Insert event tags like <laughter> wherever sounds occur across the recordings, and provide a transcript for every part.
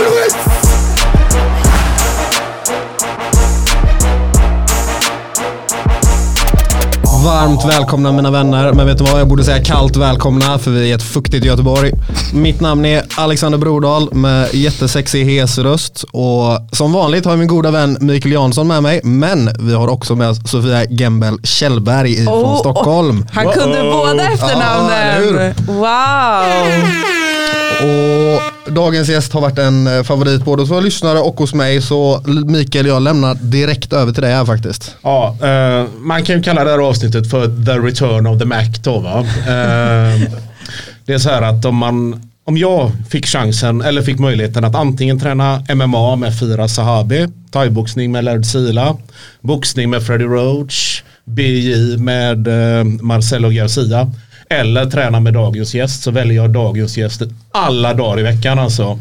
Always. Varmt välkomna mina vänner, men vet du vad? Jag borde säga kallt välkomna för vi är ett fuktigt Göteborg. Mitt namn är Alexander Brodal med jättesexig hes röst och som vanligt har jag min goda vän Mikael Jansson med mig, men vi har också med Sofia Gembel Kjellberg från Oh, Stockholm. Han kunde båda efternamnen. eller wow. Och dagens gäst har varit en eh, favorit både hos våra lyssnare och hos mig, så Mikael jag lämnar direkt över till dig här faktiskt. Ja, eh, man kan ju kalla det här avsnittet för The Return of the Mac då va. Eh, <laughs> det är så här att om man om jag fick chansen eller fick möjligheten att antingen träna MMA med Fira Sahabi, thaiboxning med Laird Sila, boxning med Freddie Roach, BJ med eh, Marcelo Garcia eller träna med dagens gäst så väljer jag dagens gäst alla dagar i veckan alltså.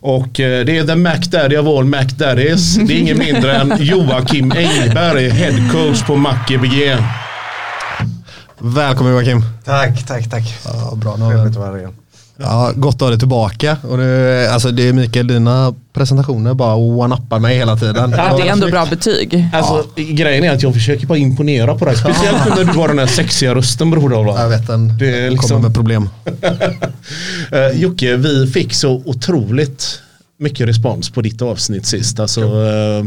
Och eh, det är the Mac Daddy of all Mac Daddies. Det är ingen mindre än Joakim Engberg, head coach på Mac GBG. Välkommen Joakim. Tack, tack, tack. Ja, bra, nu har vi- Ja, gott att ha dig tillbaka. Och det, alltså det är Mikael, dina presentationer bara one-uppar mig hela tiden. Ja, det är ändå bra betyg. Alltså grejen är att jag försöker bara imponera på dig. Speciellt när du har den här sexiga rösten broder. va? Jag vet den Det är liksom- kommer med problem. <laughs> Eh, Jocke, vi fick så otroligt mycket respons på ditt avsnitt sist. Alltså, eh,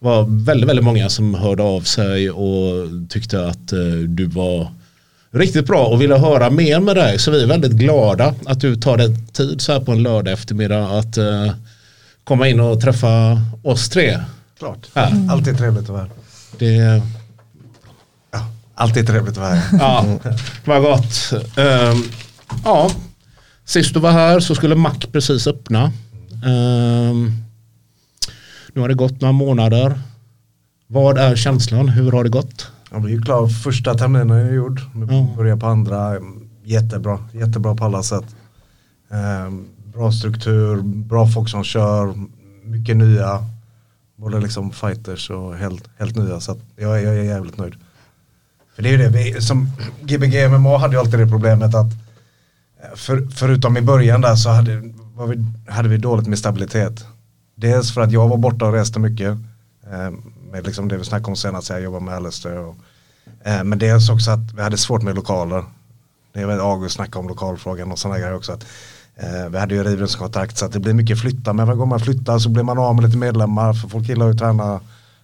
var väldigt, väldigt många som hörde av sig och tyckte att eh, du var riktigt bra och ville höra mer med dig. Så vi är väldigt glada att du tar dig tid så här på en lördag eftermiddag att eh, komma in och träffa oss tre. Klart. Här. Alltid trevligt att vara här. Det, Ja, alltid trevligt att vara här. Ja, vad gott. Ehm, ja, sist du var här så skulle Mac precis öppna. Ehm, nu har det gått några månader. Vad är känslan? Hur har det gått? Jag blir ju klar. Första terminen är gjord. Nu Ja. börjar på andra. Jättebra. Jättebra på alla sätt. Ehm, bra struktur, bra folk som kör, mycket nya. Både liksom fighters och helt, helt nya. Så jag, är- jag är jävligt nöjd. För det är ju det, vi, som Gbg MMA hade ju alltid det problemet att eh, för, förutom i början där så hade, vi, hade vi dåligt med stabilitet. Dels för att jag var borta och reste mycket. Eh, med liksom det vi snackade om senast, jag jobbade med Alistair. Och, eh, men dels också att vi hade svårt med lokaler. Det är väl August snackade om lokalfrågan och sådana grejer också. Att, eh, vi hade ju rivningskontrakt så att det blir mycket flytta. Men varje gång man flyttar så blir man av med lite medlemmar. För folk gillar ju att träna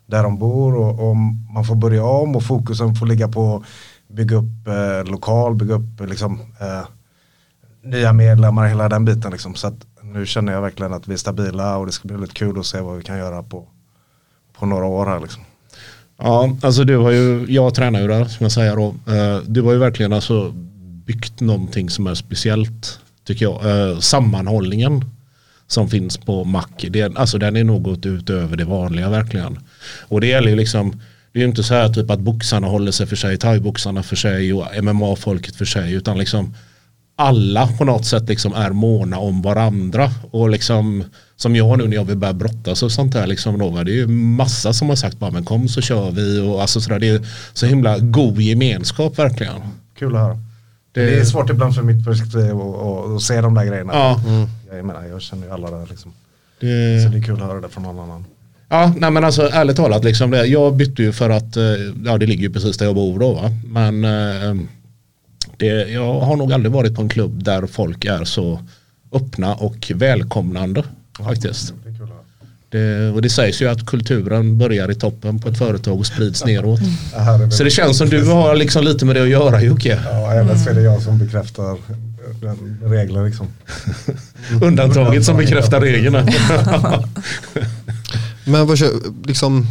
där de bor. Och, och man får börja om och fokusen får ligga på att bygga upp eh, lokal, bygga upp liksom, eh, nya medlemmar, hela den biten. Liksom. Så att nu känner jag verkligen att vi är stabila och det ska bli väldigt kul att se vad vi kan göra på, på några år här. Liksom. Ja, alltså du har ju, jag tränar ju där som jag säger då. Eh, du har ju verkligen alltså byggt någonting som är speciellt tycker jag. Eh, sammanhållningen som finns på Mac, det, alltså den är något utöver det vanliga verkligen. Och det gäller ju liksom, det är ju inte så här typ att boxarna håller sig för sig, thaiboxarna för sig och MMA-folket för sig, utan liksom alla på något sätt liksom är måna om varandra. Och liksom som jag nu när jag vill börja brottas och sånt där liksom då, det är ju massa som har sagt bara men kom så kör vi och alltså sådär, det är så himla god gemenskap verkligen. Kul att höra. Det- Det, är svårt ibland för mitt perspektiv att- se de där grejerna. Ja. Jag, menar, jag känner ju alla där liksom. Det, Så det är kul att höra det från någon annan. Ja, nej men alltså ärligt talat, liksom det, jag bytte ju för att, eh, ja det ligger ju precis där jag bor då va. Men eh, det, jag har nog aldrig varit på en klubb där folk är så öppna och välkomnande faktiskt. Det och det sägs ju att kulturen börjar i toppen på ett företag och sprids neråt. Det väl- Så det känns som du har liksom lite med det att göra Jocke. Ja, även så är det jag som bekräftar den regeln liksom. <laughs> Undantaget som bekräftar regeln. <laughs> Men vad liksom,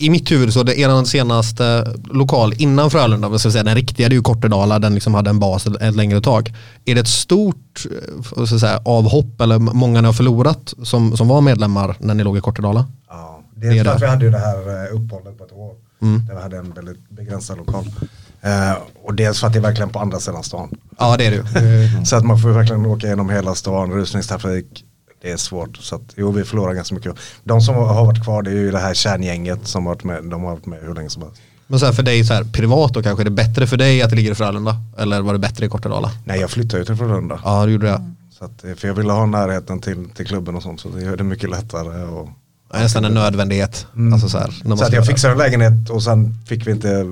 i mitt huvud så det er senaste lokal innan Frölunda, vad ska säga, den riktiga, det är ju Kortedala, den liksom hade en bas ett, längre tag. Är det ett stort eh, jag säga, avhopp eller många ni har förlorat som, som var medlemmar när ni låg i Kortedala? Ja, Det är för att det. vi hade ju det här eh, uppehållet på ett år. Mm. Där vi hade en väldigt begränsad lokal. Eh, och dels för att det är verkligen på andra sidan stan. Ja det är det ju. <laughs> Så att man får verkligen åka genom hela stan, rusningstrafik. Det är svårt. Så att jo, vi förlorar ganska mycket. De som har varit kvar det är ju det här kärngänget som har varit med. De har varit med hur länge som helst. Men så här, för dig så här, privat då kanske är det bättre för dig att det ligger i Frölunda? Eller var det bättre i Kortedala? Nej, jag flyttade ju till Frölunda. Ja det gjorde det. Så att, för jag ville ha närheten till, till klubben och sånt. Så det gör det mycket lättare. Och, nästan en nödvändighet. Alltså så här, när man så att jag fixade en lägenhet och sen fick vi inte,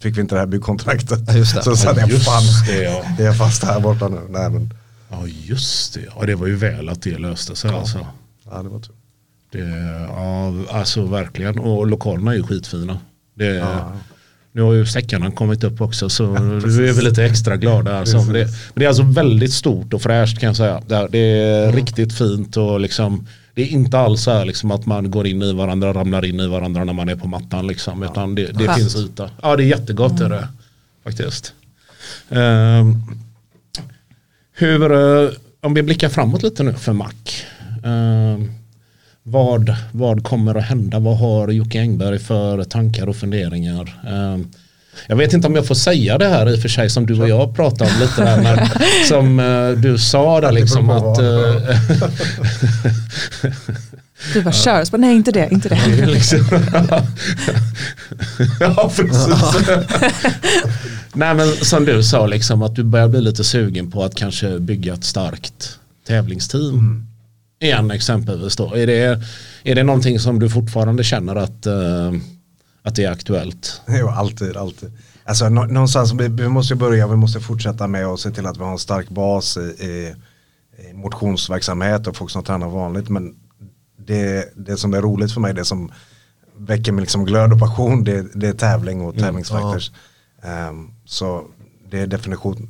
fick vi inte det här byggkontraktet. Ja, just det. Så sa jag Just fan, det, ja. det är fast här borta nu. Nej, men, Ja just det, ja, det var ju väl att det löste sig alltså. ja, det var tur. Det, ja, alltså verkligen. Och lokalerna är ju skitfina. Det, Nu har ju säckarna kommit upp också så vi är väl lite extra glada. Alltså. Men, det, men det är alltså väldigt stort och fräscht kan jag säga. Det är, det är riktigt fint och liksom det är inte alls så här liksom att man går in i varandra ramlar in i varandra när man är på mattan. Liksom, utan det, det finns yta. Ja det är jättegott är det faktiskt. Ehm, hur, eh, om vi blickar framåt lite nu för Mac. Ehm, vad, vad kommer att hända? Vad har Jocke Engberg för tankar och funderingar? Ehm, jag vet inte om jag får säga det här i och för sig som du och jag pratade om lite där. Men, <laughs> som eh, du sa där liksom att eh, Du bara kör, så bara, nej inte det, inte det. <laughs> liksom, <laughs> ja, precis. Nej men som du sa, liksom, att du börjar bli lite sugen på att kanske bygga ett starkt tävlingsteam. Igen exempelvis då. Är det, är det någonting som du fortfarande känner att, eh, att det är aktuellt? Jo, alltid, alltid. Alltså nå- någonstans, vi, vi måste börja, vi måste fortsätta med att se till att vi har en stark bas i, i, i motionsverksamhet och folk som tränar vanligt. Men det, det som är roligt för mig, det som väcker mig liksom glöd och passion, det, det är tävling och tävlingsfighters. Ehm, så det är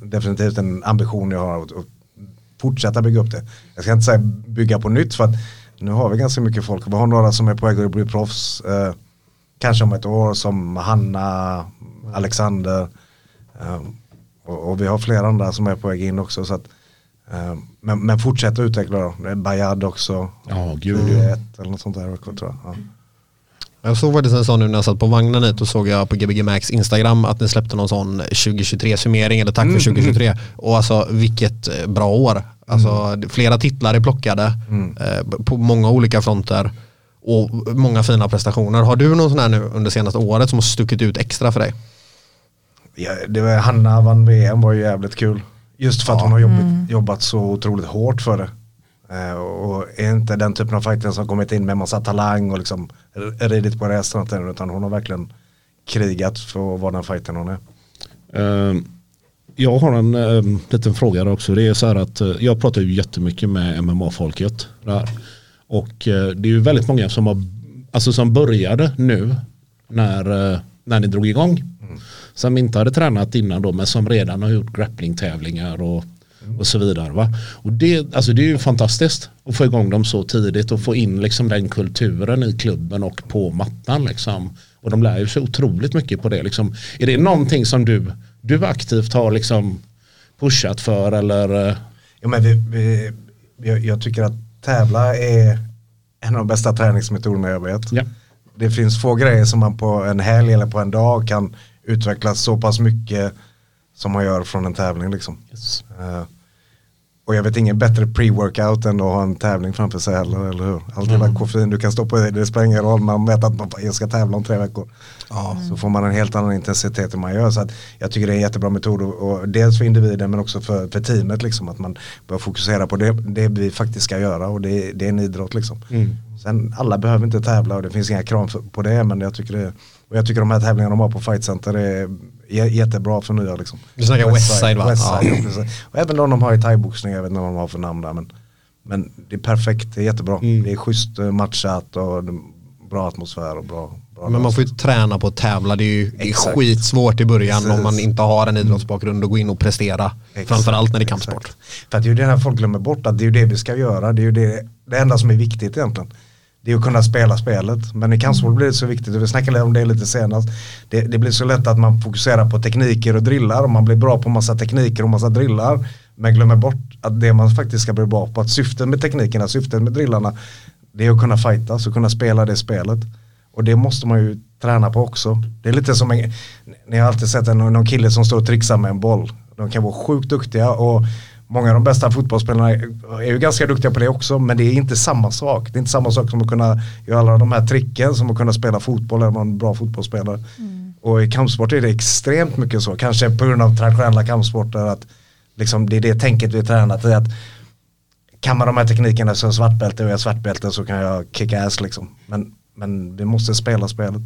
definitivt en ambition jag har att, fortsätta bygga upp det. Jag ska inte säga bygga på nytt för att nu har vi ganska mycket folk. Vi har några som är på väg att bli proffs. Eh, kanske om ett år som Hanna, Alexander. eh, och, vi har flera andra som är på väg in också. Så att, eh, men, men fortsätta utveckla då. Bayard också. Ja, gud ja. 10-1 eller något sånt där tror jag. Ja. Jag såg faktiskt en sån nu när jag satt på vagnen hit och såg jag på Gbg Max Instagram att ni släppte någon sån 2023 summering eller tack för 2023 och alltså vilket eh, bra år. Alltså flera titlar är plockade eh, på många olika fronter och många fina prestationer. Har du någon sån här nu under senaste året som har stuckit ut extra för dig? Ja, det var, Hanna vann VM var ju jävligt kul. Just för att hon har jobbat, jobbat så otroligt hårt för det. Eh, och är inte den typen av fighter som kommit in med massa talang och liksom ridit på resten. Utan hon har verkligen krigat för att vara den fighten hon är. Ehm, Jag har en um, liten fråga där också. Det är så här att eh, jag pratar ju jättemycket med MMA-folket. Där. Och eh, det är ju väldigt många som, har, alltså som började nu när, när ni drog igång. Som inte hade tränat innan då men som redan har gjort grapplingtävlingar och, och så vidare. Va? Och det, alltså det är ju fantastiskt att få igång dem så tidigt och få in liksom den kulturen i klubben och på mattan. Liksom. Och de lär ju sig otroligt mycket på det. Liksom. Är det någonting som du, du aktivt har liksom pushat för eller? eh, Ja, men vi, vi, jag, tycker att tävla är en av de bästa träningsmetoderna jag vet. Ja. Det finns få grejer som man på en helg eller på en dag kan utvecklas så pass mycket som man gör från en tävling. Liksom. Yes. Eh, och jag vet ingen bättre pre-workout än att ha en tävling framför sig heller, eller hur? Allt jävla koffein du kan stoppa i dig, det spelar ingen roll, man vet att man, jag ska tävla om tre veckor. Så får man en helt annan intensitet än man gör. Så att jag tycker det är en jättebra metod, och, och dels för individen men också för, för teamet, liksom, att man bör fokusera på det, det vi faktiskt ska göra och det, det är en idrott. Liksom. Sen alla behöver inte tävla och det finns inga krav på det, men jag tycker det och jag tycker de här tävlingarna de har på Fight Center är jättebra för nya liksom. Du snackar Westside, va? Westside, Ja. Och även de de har i thaiboxning, jag vet inte vad de har för namn där. Men, men det är perfekt, det är jättebra. Det är schysst eh, matchat och bra atmosfär och bra. bra Men man får ju träna på att tävla. Det är ju det är Exakt. skitsvårt i början om Precis. man inte har en idrottsbakgrund och gå in och prestera. Exakt, Framförallt när det är exakt. kampsport. För att det är ju det här folk glömmer bort, att det är ju det vi ska göra. Det är ju det, det enda som är viktigt egentligen det är att kunna spela spelet. Men i kampsport blir det så viktigt, vi snackade om det lite senast. Det, det blir så lätt att man fokuserar på tekniker och drillar och man blir bra på massa tekniker och massa drillar. Men glömmer bort att det man faktiskt ska bli bra på, att syftet med teknikerna, syftet med drillarna, det är att kunna fightas och kunna spela det spelet. Och det måste man ju träna på också. Det är lite som en, ni har alltid sett en, någon kille som står och trixar med en boll. De kan vara sjukt duktiga och många av de bästa fotbollsspelarna är ju ganska duktiga på det också. Men det är inte samma sak. Det är inte samma sak som att kunna göra alla de här tricken som att kunna spela fotboll eller vara en bra fotbollsspelare. Och i kampsport är det extremt mycket så. Kanske på grund av traditionella kampsporter att liksom det är det tänket vi tränat i. att kan man de här teknikerna jag svartbälte och jag är svartbälte så kan jag kicka ass liksom. Men, men vi måste spela spelet.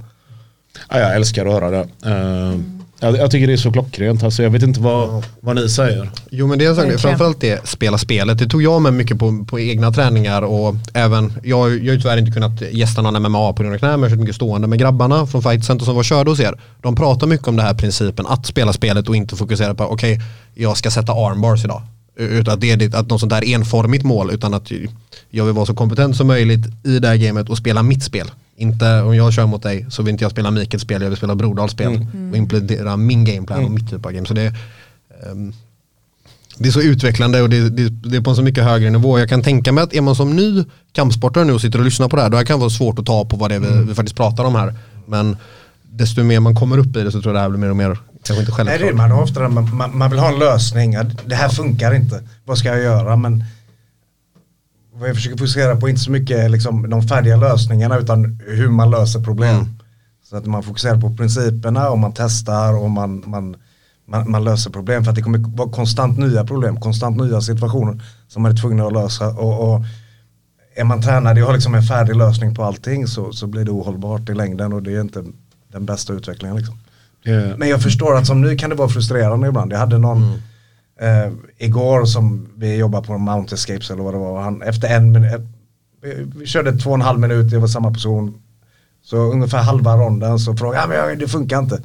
Ja, jag älskar att höra det. Eh, jag, jag tycker det är så klockrent. Alltså, jag vet inte vad, vad ni säger. Jo men det är en sak, framförallt det spela spelet. Det tog jag med mycket på, på egna träningar och även, jag, har ju- jag har ju tyvärr inte kunnat gästa någon MMA på grund av knä men jag har kört mycket stående med grabbarna från Fight Center som var körde hos er. De pratar mycket om den här principen att spela spelet och inte fokusera på okej jag ska sätta armbars idag. Utan att det är att något sånt där enformigt mål utan att jag vill vara så kompetent som möjligt i det här gamet och spela mitt spel. Inte om jag kör mot dig så vill inte jag spela Mikels spel, jag vill spela Brodals spel och implementera min gameplan och mitt typ av game. Så det, ehm, det är så utvecklande och det, det, det är på en så mycket högre nivå. Jag kan tänka mig att är man som ny kampsportare nu och sitter och lyssnar på det här, då kan det vara svårt att ta på vad det är vi, vi faktiskt pratar om här. Men desto mer man kommer upp i det så tror jag det här blir mer och mer, kanske inte Nej, det är självklart. man ofta man, man, man vill ha en lösning. Det här funkar inte. Vad ska jag göra? Men vad jag försöker fokusera på inte så mycket liksom, de färdiga lösningarna utan hur man löser problem. Mm. Så att man fokuserar på principerna och man testar och man, man, man, man löser problem. För att det kommer vara konstant nya problem, konstant nya situationer som man är tvungna att lösa. Och, och är man tränad och har liksom en färdig lösning på allting så, så blir det ohållbart i längden och det är inte den bästa utvecklingen. Liksom. Det, Men jag förstår att som nu kan det vara frustrerande ibland. Jag hade någon eh, igår som vi jobbar på Mount Escapes eller vad det var. Han, efter en minut, vi, vi körde två och en halv minut, det var samma person. Så ungefär halva ronden så frågade jag, "Ja, men jag- det funkar inte.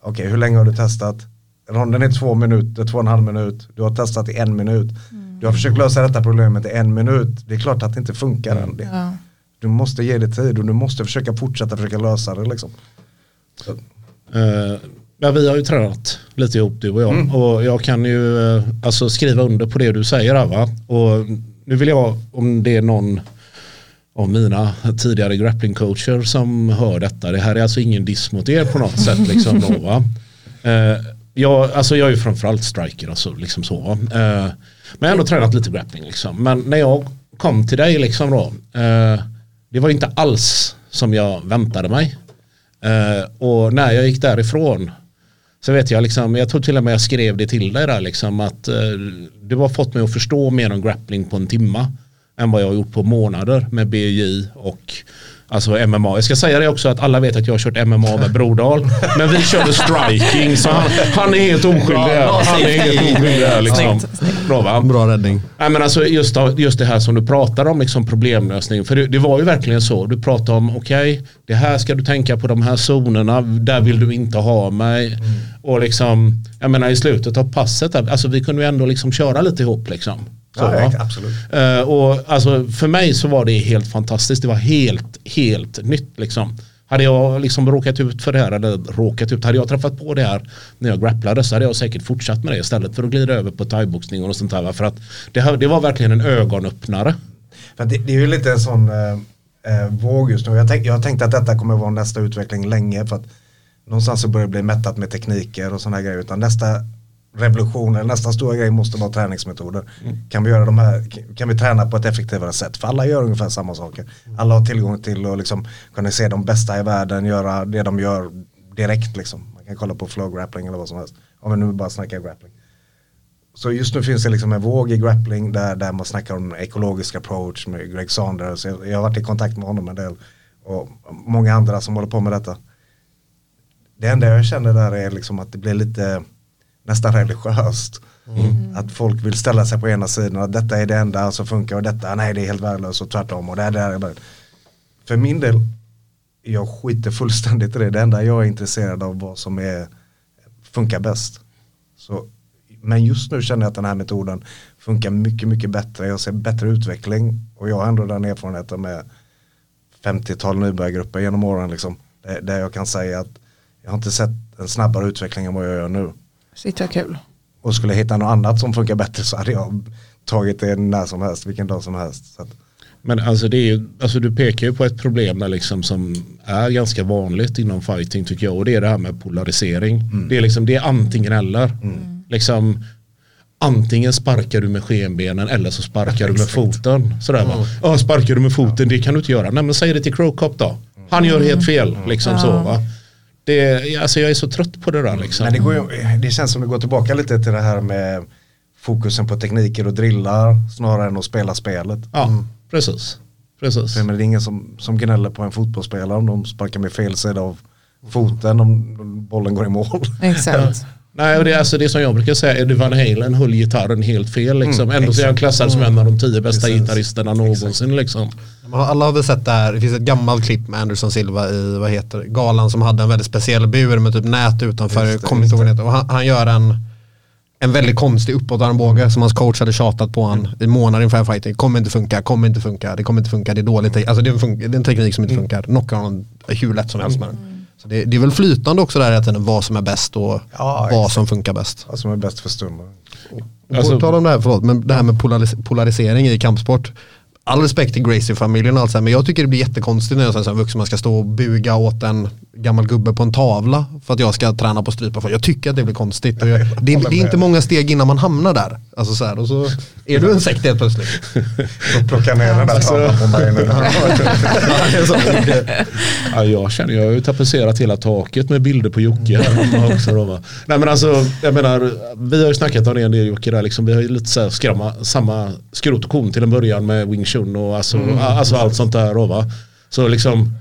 Okej, hur länge har du testat? Ronden är två minuter, två och en halv minut. Du har testat i en minut. Du har försökt lösa detta problemet i en minut. Det är klart att det inte funkar än. Det- Ja. Du måste ge det tid och du måste försöka fortsätta försöka lösa det liksom. Så, Eh, ja, vi har ju tränat lite ihop du och jag. Och jag kan ju eh, alltså, skriva under på det du säger här va. Och nu vill jag, om det är någon av mina tidigare grapplingcoacher som hör detta. Det här är alltså ingen diss mot er på något sätt. Liksom, då, va? Eh, jag, alltså, jag är ju framförallt striker. Alltså, liksom så? Eh, men jag har ändå tränat lite grappling. Liksom. Men när jag kom till dig liksom då. Eh, det var inte alls som jag väntade mig. Eh, och när jag gick därifrån så vet jag liksom, jag tror till och med jag skrev det till dig där liksom att eh, du har fått mig att förstå mer om grappling på en timma än vad jag har gjort på månader med BJ och alltså MMA. Jag ska säga det också att alla vet att jag har kört MMA med Brodal men vi körde striking så han, han är helt oskyldig här. Han är helt oskyldig här liksom. Bra va? Bra räddning. Nej, men alltså just, just det här som du pratar om, liksom problemlösning. För det, det var ju verkligen så. Du pratade om, okej, det här ska du tänka på de här zonerna, där vill du inte ha mig. Och liksom, jag menar i slutet av passet, alltså vi kunde ju ändå liksom köra lite ihop liksom. Så, ja, absolut. Eh, och alltså för mig så var det helt fantastiskt. Det var helt, helt nytt liksom. Hade jag liksom råkat ut för det här, eller råkat ut, hade jag träffat på det här när jag grapplade så hade jag säkert fortsatt med det istället för att glida över på thaiboxning och sånt där. För att det, här, det var verkligen en ögonöppnare. Det, det är ju lite en sån eh, eh, våg just nu. Jag, tänk, jag har tänkt att detta kommer vara nästa utveckling länge. För att någonstans så börjar det bli mättat med tekniker och sådana grejer. Utan nästa revolution, eller nästa stora grej måste vara träningsmetoder. Kan vi göra de här, kan vi träna på ett effektivare sätt? För alla gör ungefär samma saker. Alla har tillgång till att liksom kunna se de bästa i världen göra det de gör direkt liksom. Man kan kolla på flow grappling eller vad som helst. Om vi nu bara snackar grappling. Så just nu finns det liksom en våg i grappling där, där man snackar om ekologisk approach med Greg Saunders. Jag, jag har varit i kontakt med honom en del och många andra som håller på med detta. Det enda jag känner där är liksom att det blir lite nästan religiöst. Att folk vill ställa sig på ena sidan att detta är det enda som funkar och detta, nej det är helt värdelöst och tvärtom och det här, det här. För min del, jag skiter fullständigt i det. Det enda jag är intresserad av vad som är, funkar bäst. Så, men just nu känner jag att den här metoden funkar mycket, mycket bättre. Jag ser bättre utveckling och jag har ändå den erfarenheten med 50-tal nybörjargrupper genom åren liksom. Där, där jag kan säga att jag har inte sett en snabbare utveckling än vad jag gör nu. Shit vad kul. Och skulle jag hitta något annat som funkar bättre så hade jag tagit det när som helst, vilken dag som helst. Så att, Men alltså, det är ju, alltså du pekar ju på ett problem där liksom som är ganska vanligt inom fighting tycker jag och det är det här med polarisering. Det, är liksom, det är antingen eller. Liksom, antingen sparkar du med skenbenen eller så sparkar du med foten. Sådär va. Ja, sparkar du med foten, det kan du inte göra. Nej men säg det till Crowcop då. Han gör helt fel. Liksom så va. Det, alltså jag är så trött på det där liksom. Men det, går ju, det känns som det går tillbaka lite till det här med fokusen på tekniker och drillar snarare än att spela spelet. Ja, precis. precis. För, men det är ingen som, som gnäller på en fotbollsspelare om de sparkar med fel sida av foten om bollen går i mål. Exakt. <laughs> Nej, och det är alltså det som jag brukar säga, Eddie Van Halen höll gitarren helt fel. Liksom. Mm, Ändå så är han klassad som en av de tio bästa Precis. gitarristerna någonsin. Liksom. Alla har väl sett det här, det finns ett gammalt klipp med Anderson Silva i, vad heter galan som hade en väldigt speciell bur med typ nät utanför, Just det. Och han, han gör en, en väldigt konstig uppåtarmbåge som hans coach hade tjatat på han i månader inför fighting. Kommer inte funka, kommer inte funka, det kommer inte funka, det är dåligt. Alltså det är en, det är en teknik som inte funkar. Knocka honom hur lätt som helst med den. Så det, det är väl flytande också där tiden vad som är bäst och Ja, vad exakt. som funkar bäst. Vad som är bäst för stunden. Alltså- På tal om det här, förlåt, men det här med polaris- polarisering i kampsport. All respekt till Gracie-familjen och allt så här, men jag tycker det blir jättekonstigt när jag som vuxen man ska stå och buga åt en gammal gubbe på en tavla för att jag ska träna på strypa. För jag tycker att det blir konstigt. Jag, det, är, det är inte många steg innan man hamnar där. Alltså så här, och så är du en sekt helt plötsligt. <laughs> Så plocka ner den där tavlan på mig nu. <laughs> <laughs> Ja, jag känner, jag har ju tapetserat hela taket med bilder på Jocke. också då, va. Nej men alltså, jag menar, vi har ju snackat om det en del Jocke där, liksom, vi har ju lite så här skramma, samma skrot och korn till en början med Wing Chun och alltså, alltså allt sånt där va. Så liksom,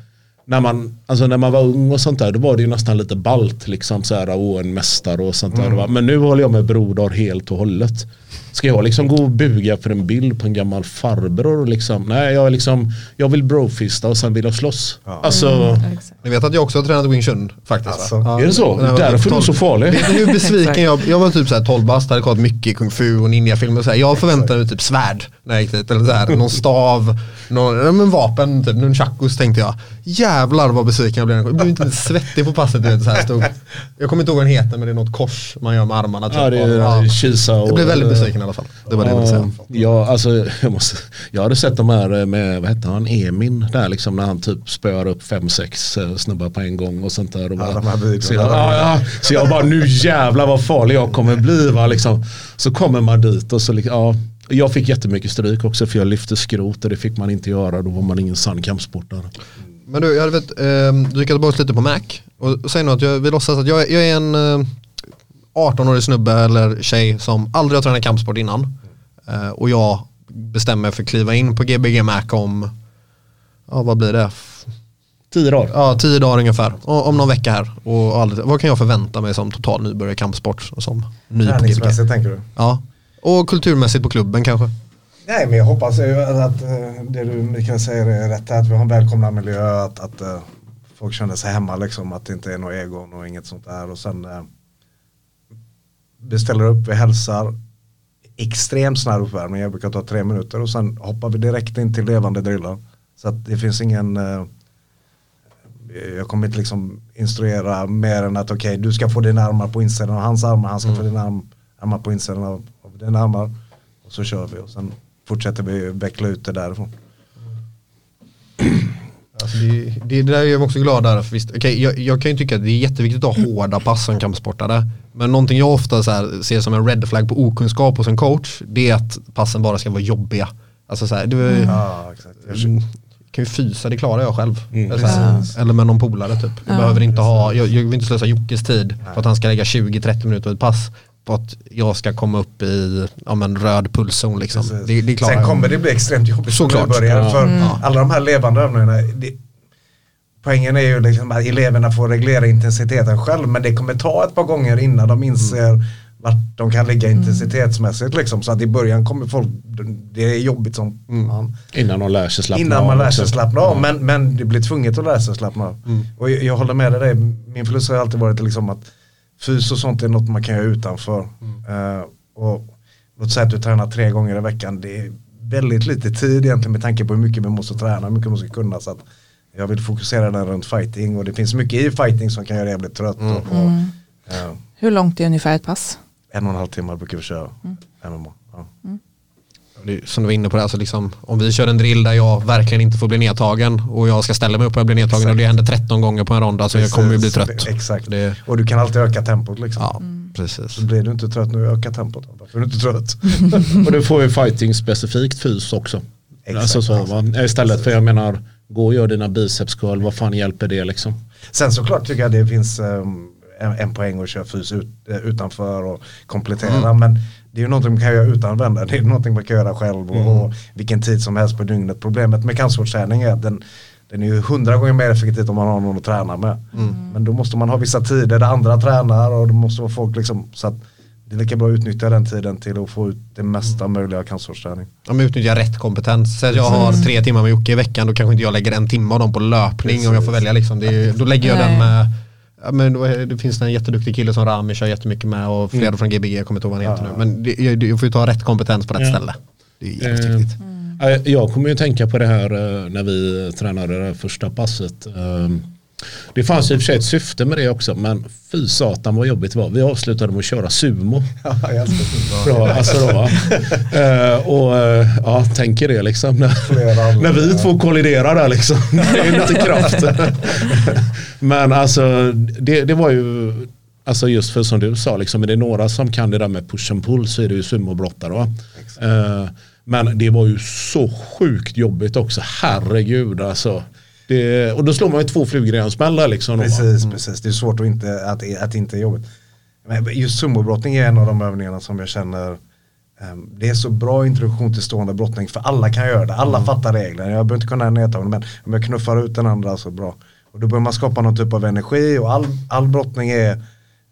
när man, alltså när man var ung och sånt där, då var det ju nästan lite balt liksom så här, och en mästare och sånt där. Va? Men nu håller jag med Brodar helt och hållet. Ska jag liksom gå och buga för en bild på en gammal farbror? Liksom? Nej, jag, är liksom, jag vill brofista och sen vill jag slåss. Alltså, Exakt. Ni vet att jag också har tränat Wing Chun faktiskt Alltså, va? är det så? Ja, Därför är du så farlig. Vet ni hur besviken jag Jag var typ såhär 12 bast, hade kollat mycket kung fu och ninjafilmer och så här. Jag förväntade mig typ svärd när jag gick dit. Eller så här, någon stav, någon, ja, men vapen, typ nunchakus tänkte jag. Jävlar vad besviken jag blev. Jag blev inte svettig på passet. Du vet, så här, stod. Jag kommer inte ihåg vad den heter men det är något kors man gör med armarna. Typ. Ja, det är Ja. Kisa och... Jag blev väldigt besviken i alla fall. Det var det jag ville säga. Ja, alltså, jag, måste, jag hade sett de här med, vad hette han, Emin där liksom när han typ spöar upp fem, sex eh, snubbar på en gång och sånt där. Och bara, de här videorna. så, jag, ja, ja, så jag bara, nu jävlar vad farlig jag kommer bli va liksom. Så kommer man dit och så liksom, ja. Jag fick jättemycket stryk också för jag lyfte skrot och det fick man inte göra. Då var man ingen sann kampsportare. Men du, jag vet, eh, du gick tillbaka lite på Mac. Och säg nu att jag vill låtsas att jag, är- jag är en eh, 18-årig snubbe eller tjej som aldrig har tränat kampsport innan. Eh, och jag bestämmer för att kliva in på Gbg Mac om, ja vad blir det? Tio dagar. Ja, tio dagar ungefär. Och, om någon vecka här. Och aldrig, vad kan jag förvänta mig som total nybörjare i kampsport? Och som ny på Gbg? Tänker du? Ja. Och kulturmässigt på klubben kanske. Nej men jag hoppas att, eh, det du Mikael säger är rätt. Att vi har en välkomnande miljö. Att, att eh, folk känner sig hemma liksom. Att det inte är något egon och inget sånt där. Och sen eh, vi ställer upp, vi hälsar. Extremt snabb uppvärmning. Jag brukar ta tre minuter. Och sen hoppar vi direkt in till levande drillar. Så att det finns ingen jag kommer inte liksom instruera mer än att okej du ska få dina armar på insidan av hans armar, han ska få dina arm, armar på insidan av, av dina armar. Och så kör vi och sen fortsätter vi veckla ut det därifrån. Alltså det, det, det där är jag också glad där. För visst, okay, jag, jag kan ju tycka att det är jätteviktigt att ha hårda pass som kampsportare. Men någonting jag ofta så här, ser som en red flag på okunskap hos en coach, det är att passen bara ska vara jobbiga. Alltså så här, du, Ja, exakt. Jag, Mm, kan ju fysa, det klarar jag själv. Mm. Eller, så här, eller med någon polare typ. Jag, behöver inte ha, jag, jag vill inte slösa Jockes tid för att han ska lägga 20-30 minuter på ett pass på att jag ska komma upp i ja, men, röd pulszon liksom. Det, det Sen kommer det bli extremt jobbigt som Såklart. nybörjare. Ja. För alla de här levande övningarna. Det, poängen är ju liksom att eleverna får reglera intensiteten själv. Men det kommer ta ett par gånger innan de inser vart de kan ligga intensitetsmässigt. Liksom. Så att i början kommer folk, det är jobbigt som fan. Innan de lär sig slappna Innan av man lär sig slappna av. Men, men det blir tvunget att lära sig slappna av. Och jag, jag håller med dig, min filosofi har alltid varit liksom att fys och sånt är något man kan göra utanför. Eh, och låt säga att du tränar tre gånger i veckan. Det är väldigt lite tid egentligen med tanke på hur mycket vi måste träna, hur mycket vi måste kunna. Så att jag vill fokusera den runt fighting och det finns mycket i fighting som kan göra jävligt trött. Och, och, eh, Hur långt är ungefär ett pass? en och en halv timme brukar vi köra MMA. Ja. Är som du var inne på, det, alltså liksom, om vi kör en drill där jag verkligen inte får bli nedtagen och jag ska ställa mig upp och jag blir nedtagen och det händer 13 gånger på en rond, alltså jag kommer ju bli trött. det- Exakt. Det, Och du kan alltid öka tempot liksom. ja, precis. Så blir du inte trött nu, öka tempot. Varför är du inte trött? <laughs> Och du får ju fighting specifikt fys också. Exakt. Alltså så, va? Istället för jag menar, gå och gör dina biceps curl, vad fan hjälper det liksom? Sen såklart tycker jag det finns ehm, en, en poäng att köra fys ut, eh, utanför och komplettera. Men det är ju någonting man kan göra utan vänner. Det är någonting man kan göra själv och, och vilken tid som helst på dygnet. Problemet med kampsportsträning är att den, den är ju hundra gånger mer effektiv om man har någon att träna med. Men då måste man ha vissa tider där andra tränar och då måste vara folk liksom så att det är lika bra att utnyttja den tiden till att få ut det mesta möjliga av kampsportsträning. Om jag utnyttjar rätt kompetens. Säg att jag har tre timmar med Jocke i veckan, då kanske inte jag lägger en timme av dem på löpning om jag får välja. Liksom. Är, då lägger jag den Nej. med Ja, men det finns en jätteduktig kille som Rami kör jättemycket med och flera från Gbg, jag kommer inte ihåg vad han heter nu. Men det, jag, jag får ju ta rätt kompetens på rätt Ja. ställe. Det är Eh, jätteviktigt. Eh, Jag kommer ju tänka på det här eh, när vi tränade det första passet. Eh, Det fanns i och för sig ett syfte med det också men fy satan vad jobbigt det var. Vi avslutade med att köra sumo. <laughs> Ja. Bra, alltså då? Eh, och eh, ja, tänker det liksom. När, när vi två kolliderar där liksom. <laughs> Det är lite kraft. <laughs> Men alltså det, det var ju Alltså just för som du sa, liksom, är det några som kan det där med push and pull så är det ju sumobrottare. Va? Eh, men det var ju så sjukt jobbigt också, herregud alltså. Det, och då slår man ju två flugor i en smäll liksom. då, va? Precis, precis. Det är svårt att inte, att, att inte är jobbigt. Men just sumobrottning är en av de övningarna som jag känner ehm, det är så bra introduktion till stående brottning för alla kan göra det, alla fattar reglerna. Jag behöver inte kunna nedtagning men om jag knuffar ut den andra så bra. Och då börjar man skapa någon typ av energi och all, all brottning är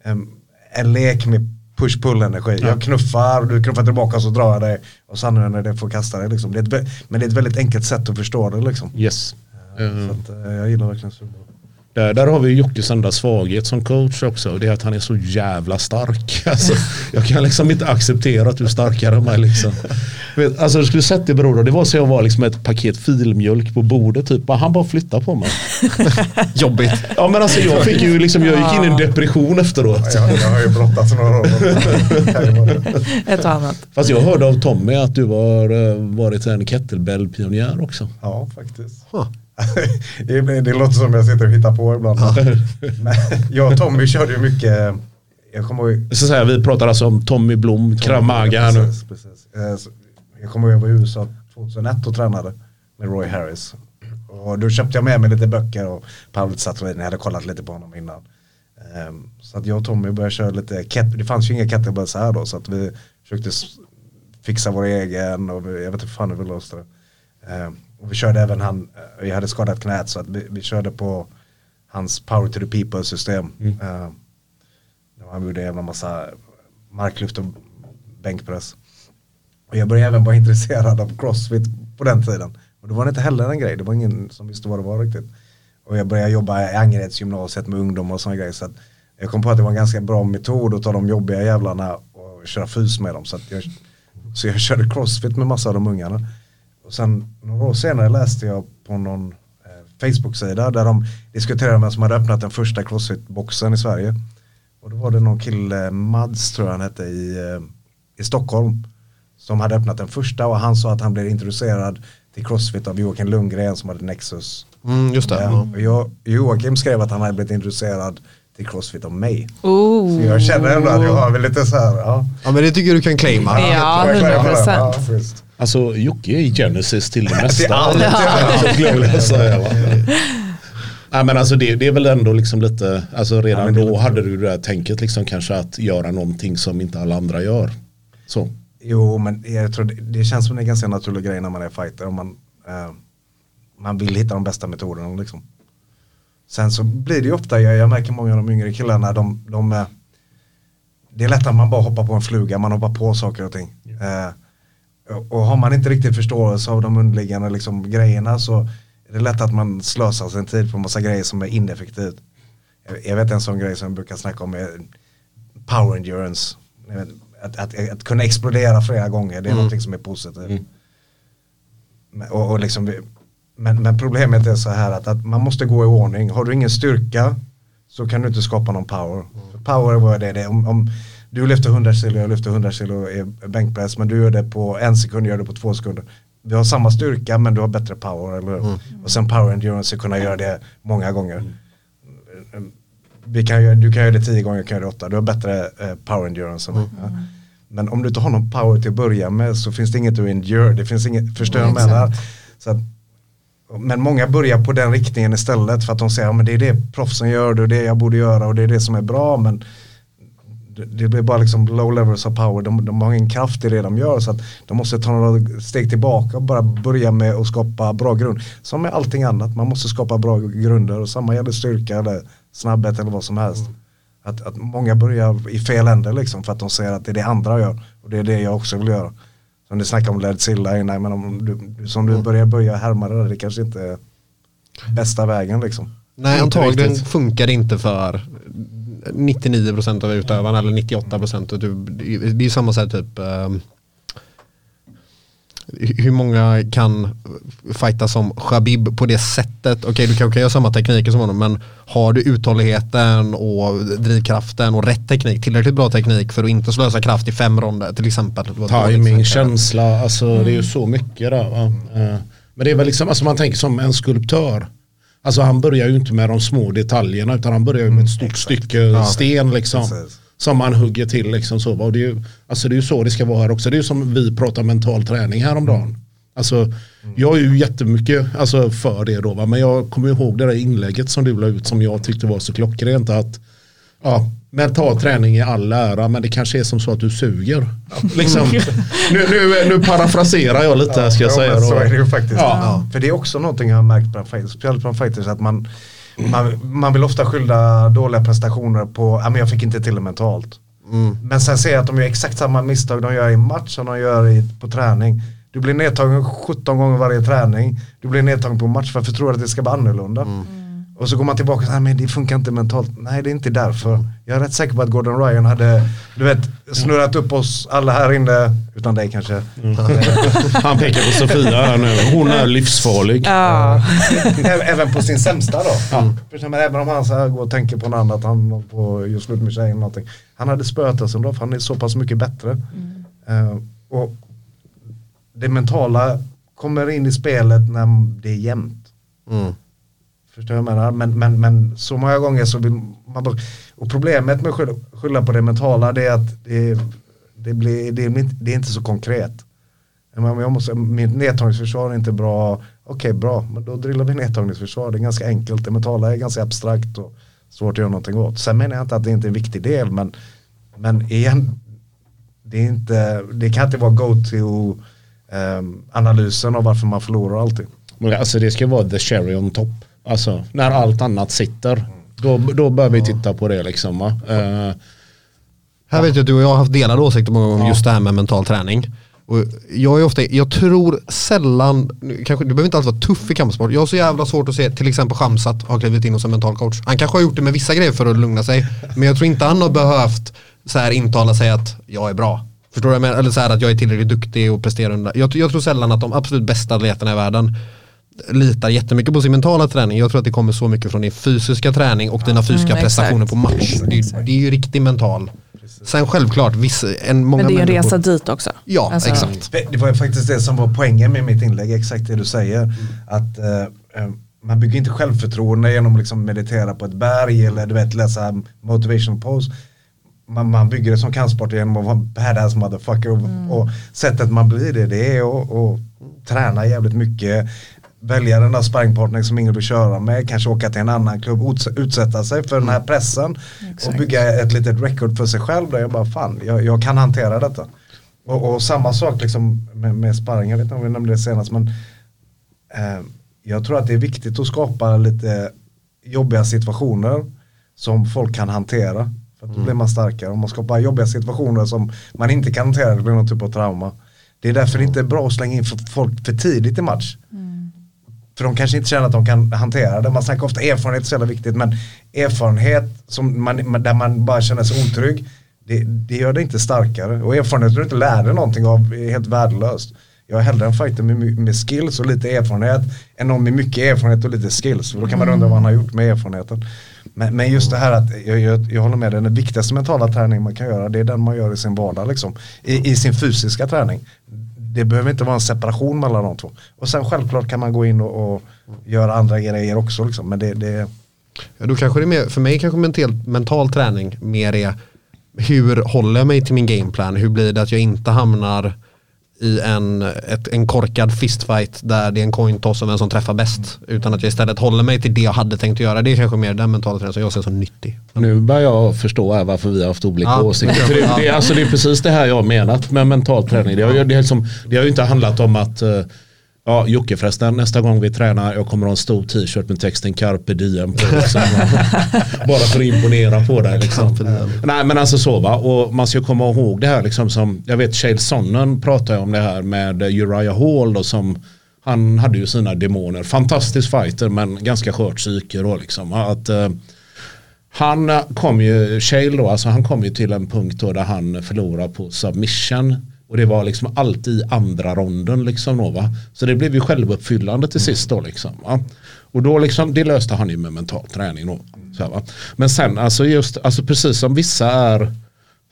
ehm, en lek med push-pull energi. Jag knuffar, du knuffar tillbaka så drar jag dig och sen när det får kasta dig. Liksom. Det ett, men det är ett väldigt enkelt sätt att förstå det liksom. Yes. Eh, Så att, eh, jag gillar verkligen sumo. Där, där har vi Jockes enda svaghet som coach också. och Det är att han är så jävla stark. <laughs> Alltså, jag kan liksom inte acceptera att du är starkare än mig. Liksom. Vet, alltså du skulle sett det bror. Det var så jag var liksom ett paket filmjölk på bordet. Typ. Han bara flyttar på mig. <laughs> Jobbigt. Ja men alltså jag fick ju liksom, jag gick in i en depression efteråt. Jag, jag har ju brottats några år. <laughs> Ett och annat. Fast jag hörde av Tommy att du har eh, varit en kettlebell-pionjär också. Ja, faktiskt. Huh. Det, det låter som jag sitter och hittar på ibland. Men jag och Tommy körde ju mycket, jag kommer ihåg Så säga, vi pratar alltså om Tommy Blom, Krav Maga här nu. Precis. Eh, Jag kommer ihåg att jag var i USA 2001 och tränade med Roy Harris. Och då köpte jag med mig lite böcker och Paolo Satolini, jag hade kollat lite på honom innan. Ehm, Så att jag och Tommy började köra lite, det fanns ju inga kettlebells här då så att vi försökte fixa vår egen och jag vet inte hur fan hur vi löste det. Och vi körde även han, eh, jag hade skadat knät så att vi, vi körde på hans power to the people system. Ehm, där Han gjorde en jävla massa marklyft och bänkpress. Och jag började även vara <laughs> intresserad av crossfit på den tiden. Och då var det inte heller en grej, det var ingen som visste vad det var riktigt. Och jag började jobba i Angeredsgymnasiet med ungdomar och sådana grejer. Så att jag kom på att det var en ganska bra metod att ta de jobbiga jävlarna och köra fys med dem. Så, jag, så jag körde crossfit med massa av de ungarna. Och sen några år senare läste jag på någon eh, Facebook-sida där de diskuterade vem som hade öppnat den första crossfit-boxen i Sverige. Och då var det någon kille, Mads tror jag han hette, i, eh, i Stockholm. Som hade öppnat den första och han sa att han blev introducerad till crossfit av Joakim Lundgren som hade Nexus. Mm, just det. Ja, och jag, Joakim skrev att han hade blivit introducerad till crossfit av mig. Oh. Så jag känner ändå att jag har väl lite så här, ja. ja men det tycker du kan claima. Ja, Jag klarar 100 det. Ja, procent. Alltså Jocke är Genesis till det mesta. Till allt. Ja, men alltså det, det är väl ändå liksom lite, alltså redan Ja, då hade du det där tänket liksom kanske att göra någonting som inte alla andra gör. Så. Jo, men jag tror det, det känns som en ganska naturlig grej när man är fighter. Om man, eh, man vill hitta de bästa metoderna liksom. Sen så blir det ju ofta, jag, jag märker många av de yngre killarna, de, de det är lätt att man bara hoppar på en fluga, man hoppar på saker och ting. Eh, och, har man inte riktigt förståelse av de underliggande liksom, grejerna så är det lätt att man slösar sin tid på massa grejer som är ineffektivt. Jag, vet en sån grej som jag brukar snacka om är power endurance. Att, att, att kunna explodera flera gånger, det är någonting som är positivt. Men- Och, och liksom, men, men problemet är så här att, att man måste gå i ordning. Har du ingen styrka så kan du inte skapa någon power. För Power vad är det? det är om, om du lyfter 100 kilo, jag lyfter 100 kilo i bänkpress men du gör det på en sekund, jag gör det på två sekunder. Vi har samma styrka men du har bättre power, eller hur? Och sen power endurance, att kunna göra det många gånger. Vi kan du kan göra det tio gånger, jag kan göra det åtta. Du har bättre eh, power endurance. mig, Ja. Men om du inte har någon power till att börja med så finns det inget att endure. Det finns inget, förstår vad menar? Så att, men många börjar på den riktningen istället för att de säger att det är det proffsen gör, det är det jag borde göra och det är det som är bra. Men det, blir bara liksom low levels of power. De, de har ingen kraft i det de gör så att de måste ta några steg tillbaka och bara börja med att skapa bra grund. Som med allting annat, man måste skapa bra grunder och samma gäller styrka eller snabbhet eller vad som helst. Att, att många börjar i fel ände liksom för att de säger att det är det andra gör och det är det jag också vill göra. Som ni snackade om Led Silla, nej men om du, du- som du börjar börja härma det där, det kanske inte är bästa vägen liksom. Nej, antagligen funkar det inte för 99% av utövarna eller 98% och du, det är ju samma så här typ ehm, hur många kan fighta som Khabib på det sättet? Okej, du kanske kan göra samma tekniker som honom, men har du uthålligheten och drivkraften och rätt teknik, tillräckligt bra teknik för att inte slösa kraft i fem ronder till exempel? Timing, exempel. känsla, alltså det är ju så mycket där. Va? Eh, Men det är väl liksom, alltså man tänker som en skulptör. Alltså han börjar ju inte med de små detaljerna utan han börjar ju med ett stort stycke sten liksom. Precis. Som man hugger till liksom så. Och det, är ju, alltså det är ju så det ska vara här också. Det är ju som vi pratar mental träning häromdagen. Alltså, jag är ju jättemycket alltså, för det då. Va? Men jag kommer ihåg det där inlägget som du la ut som jag tyckte var så klockrent. Att, ja, mental träning i all ära men det kanske är som så att du suger. Liksom. <laughs> nu, nu, nu parafraserar jag lite här ska jag Ja, säga. Så är det ju faktiskt. Ja. För det är också någonting jag har märkt bland fighters, speciellt bland fighters, att man, man, man vill ofta skylla dåliga prestationer på, ja men jag fick inte till det mentalt. Men sen ser jag att de gör exakt samma misstag de gör i match som de gör i, på träning. Du blir nedtagen 17 gånger varje träning, du blir nedtagen på match, varför tror du att det ska vara annorlunda? Och så går man tillbaka och säger, men det funkar inte mentalt. Nej, det är inte därför. Jag är rätt säker på att Gordon Ryan hade, du vet, snurrat upp oss alla här inne, utan dig kanske. Han pekar på Sofia här nu. Hon är livsfarlig. Ja, Även på sin sämsta då. Man, även om han så här går och tänker på något annat, han på och gör slut med tjejen eller någonting. Han hade spöat oss ändå för han är så pass mycket bättre. Eh, och det mentala kommer in i spelet när det är jämnt. Mm. Förstår jag menar? Men, men, men så många gånger så vill man bara, och problemet med att skylla, på det mentala det är att det, det, blir, det, inte- det är inte så konkret. Jag måste, mitt nedtagningsförsvar är inte bra, okej bra, men då drillar vi nedtagningsförsvar, det är ganska enkelt, det mentala är ganska abstrakt och svårt att göra någonting åt. Sen menar jag inte att det inte är en viktig del, men, men igen, det, är inte, det kan inte vara go-to-analysen ehm, analysen av varför man förlorar alltid. Alltså det ska vara the cherry on top. Alltså när allt annat sitter. Då, då bör vi titta på det liksom. Eh, Här vet jag att du och jag har haft delade åsikter många gånger om just det här med mental träning. Och jag, är ofta, jag tror sällan, kanske, du behöver inte alltid vara tuff i kampsport. Jag har så jävla svårt att se till exempel Shamsat har klivit in hos en mental coach. Han kanske har gjort det med vissa grejer för att lugna sig. Men jag tror inte han har behövt så här intala sig att jag är bra. Förstår du? Eller så här att jag är tillräckligt duktig och presterar under. Jag, jag tror sällan att de absolut bästa atleterna i världen litar jättemycket på sin mentala träning. Jag tror att det kommer så mycket från din fysiska träning och dina fysiska Mm, prestationer exakt. på match. Det, är- det är ju riktig mental. Sen självklart, vissa, en, många men det är en människor- resa dit också. Ja, Alltså, exakt. Det var faktiskt det som var poängen med mitt inlägg, exakt det du säger. Att eh, eh, man bygger inte självförtroende genom att liksom meditera på ett berg eller du vet läsa motivational post. Man, man bygger det som kampsport genom att vara badass motherfucker och, och sättet man blir det, det är att att träna jävligt mycket. Välja den där sparringpartner som ingen vill köra med, kanske åka till en annan klubb, uts- utsätta sig för den här pressen och Exakt. bygga ett litet record för sig själv där jag bara fan, jag, jag kan hantera detta. Och, och samma sak liksom med, med sparring, jag vet inte om vi nämnde det senast men eh, jag tror att det är viktigt att skapa lite jobbiga situationer som folk kan hantera. För att då blir man starkare. Om man skapar jobbiga situationer som man inte kan hantera, det blir någon typ av trauma. Det är därför det inte är bra att slänga in för folk för tidigt i match. För de kanske inte känner att de kan hantera det. Man snackar ofta erfarenhet är så jävla viktigt men erfarenhet som man, där man bara känner sig otrygg det, det gör det inte starkare. Och erfarenhet du inte lär dig någonting av är helt värdelöst. Jag är hellre en fighter med, med skills och lite erfarenhet än någon med mycket erfarenhet och lite skills. För då kan man undra vad han har gjort med erfarenheten. Men, men just det här att, jag, jag, jag håller med dig, den viktigaste mentala träningen man kan göra det är den man gör i sin vardag liksom. I, i sin fysiska träning. Det behöver inte vara en separation mellan de två. Och sen självklart kan man gå in och, och göra andra grejer också liksom. Men det, det Ja, då kanske det är mer, för mig kanske mental, mental träning mer är hur håller jag mig till min gameplan? Hur blir det att jag inte hamnar i en, ett, en korkad fistfight där det är en coin toss om vem som träffar bäst. Utan att jag istället håller mig till det jag hade tänkt att göra. Det är kanske mer den mentala träningen som jag ser som nyttig. Nu börjar jag förstå här varför vi har haft olika Ja. åsikter. Det, det, är- alltså, det är precis det här jag har menat med mental träning. Det har, det, liksom, det har ju inte handlat om att eh, Ja, Jocke förresten, nästa gång vi tränar, jag kommer ha en stor t-shirt med texten Carpe Diem på. Liksom. <laughs> Bara för att imponera på dig. Liksom. Nej men alltså så va, och man ska komma ihåg det här liksom som, jag vet Chael Sonnen pratade om det här med Uriah Hall då som han hade ju sina demoner, fantastisk fighter men ganska skört psyke då liksom. Att, eh, han kom ju, Shale då, alltså han kom ju till en punkt då där han förlorade på submission. Och det var liksom alltid i andra ronden liksom då va. Så det blev ju självuppfyllande till sist då liksom va. Och då liksom, det löste han ju med mental träning då. Så här, va? Men sen alltså just, alltså precis som vissa är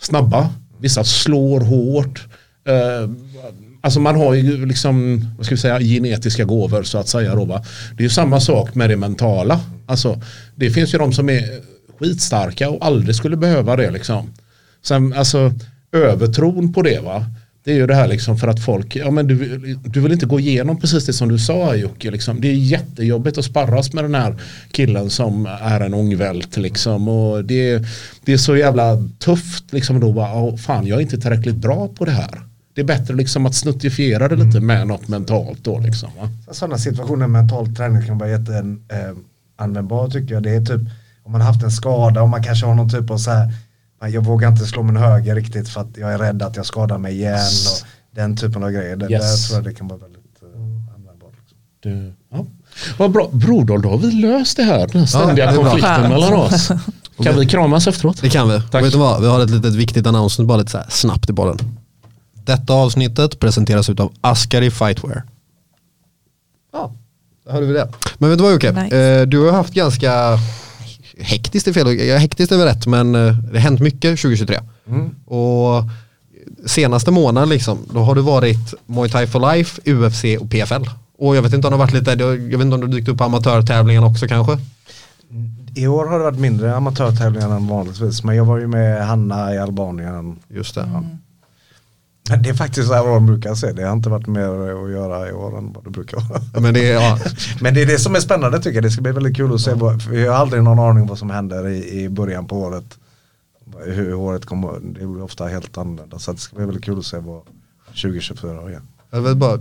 snabba, vissa slår hårt. Eh, alltså man har ju liksom, vad ska vi säga, genetiska gåvor så att säga då va. Det är ju samma sak med det mentala. Alltså det finns ju de som är skitstarka och aldrig skulle behöva det liksom. Sen alltså övertron på det va. Det är ju det här liksom för att folk, ja men du, du vill inte gå igenom precis det som du sa Jocke. Liksom. Det är jättejobbigt att sparras med den här killen som är en ångvält liksom. Och det, det är så jävla tufft liksom då bara, "Åh, fan jag är inte tillräckligt bra på det här. Det är bättre liksom att snuttifiera det lite med något mentalt då liksom. Va? Sådana situationer med mental träning kan vara jätteanvändbar tycker jag. Det är typ om man har haft en skada och man kanske har någon typ av så här, "Nej, jag vågar inte slå min höger riktigt för att jag är rädd att jag skadar mig igen. Och den typen av grejer. Det, Yes. Där tror jag det kan vara väldigt uh, användbart. Liksom. Du, ja. Vad bra, Brodol då har vi löst det här, den ständiga det bra. konflikten mellan oss. <laughs> Kan vi kramas efteråt? Det kan vi. Tack. Vet du vad? Vi har ett litet viktigt announcement bara lite så här snabbt i bollen. Detta avsnittet presenteras utav Askari Fightwear. Ja, där hörde vi det. Men vet du vad Jocke? Nice. Eh, du har haft ganska hektiskt är fel, ja, hektiskt är väl rätt men eh, det har hänt mycket 2023. Och senaste månaden liksom, då har du varit Muay Thai for Life, UFC och PFL. Och jag vet inte om det har varit lite, jag vet inte om du dykt upp på amatörtävlingarna också kanske? I år har det varit mindre amatörtävlingar än vanligtvis. Men jag var ju med Hanna i Albanien. Just det. Men Det är faktiskt så här vad de brukar se. Det har inte varit mer att göra i år än vad det brukar vara. Men det är, ja, <laughs> Men det är det som är spännande tycker jag. Det ska bli väldigt kul att se. Vad, jag har aldrig någon aning vad som händer i, i början på året. Hur året kommer. Det blir ofta helt annorlunda. Så det ska bli väldigt kul att se vad 2024 har igen. Jag vill bara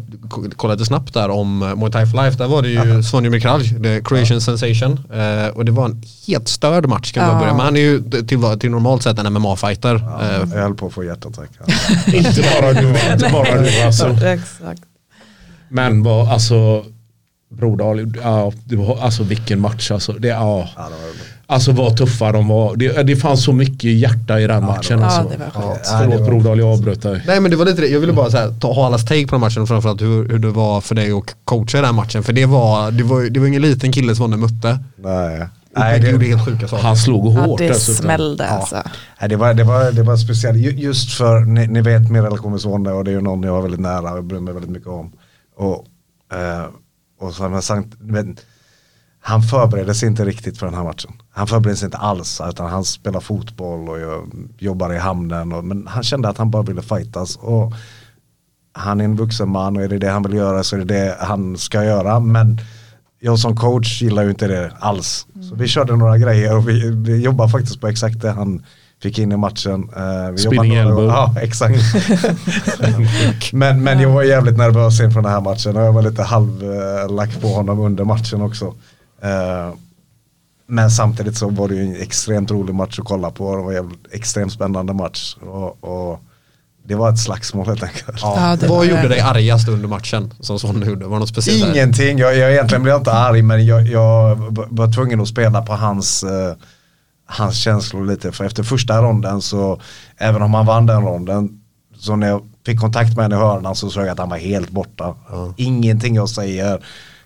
kolla lite snabbt där om uh, Muay Thai for Life. Där var det ju Sonny Mikraj, the Creation Sensation. Eh, och det var en helt störd match kan man Ja. börja Men han är ju till, till normalt sett en MMA-fighter. Eh, Jag höll på att få hjärtattack. <laughs> inte bara du, inte bara du alltså. Exakt. Men vad, alltså Brodal, ja, det var, alltså vilken match alltså. Det, ja, Ja, det var alltså vad tuffa de var. Det, det fanns så mycket hjärta i den matchen. Ja, alltså. det var Ja, ja, det Förlåt var- Brodal, jag avbröt dig. Nej men det var lite det, jag ville bara så här, ta, ha allas take på den matchen framförallt hur, hur det var för dig att coacha den matchen. För det var, det var, det var ingen liten kille som var mötte. Nej. Nej, det gjorde helt sjuka saker. Han slog Ja, hårt det dessutom. smällde alltså. nej, det, var, det, var, det var speciellt. Ju- Just för, ni, ni vet min relation med Sonne och det är ju någon jag har väldigt nära och bryr mig väldigt mycket om. Och, eh, och så men, Sankt, men, han förberedde sig inte riktigt för den här matchen. Han förberedde sig inte alls utan han spelar fotboll och jobbar i hamnen. Och, men han kände att han bara ville fightas. Och han är en vuxen man och är det det han vill göra så är det det han ska göra. Men jag som coach gillar ju inte det alls. Så vi körde några grejer och vi, vi jobbar faktiskt på exakt det han fick in i matchen. Eh, vi Spinning elbow. Ja, exakt. <laughs> men, men jag var jävligt nervös inför den här matchen och jag var lite halvlack på honom under matchen också. Eh, men samtidigt så var det ju en extremt rolig match att kolla på. Det var en extremt spännande match. Och, och det var ett slagsmål helt enkelt. Ja, det Vad var gjorde dig argast under matchen som Sonny gjorde? Var det något speciellt? Ingenting, jag, jag egentligen blev inte arg men jag, jag var- var tvungen att spela på hans, eh, hans känslor lite. För efter första ronden så, även om han vann den ronden, så när jag fick kontakt med henne i hörnan så såg jag att han var helt borta. Ingenting jag säger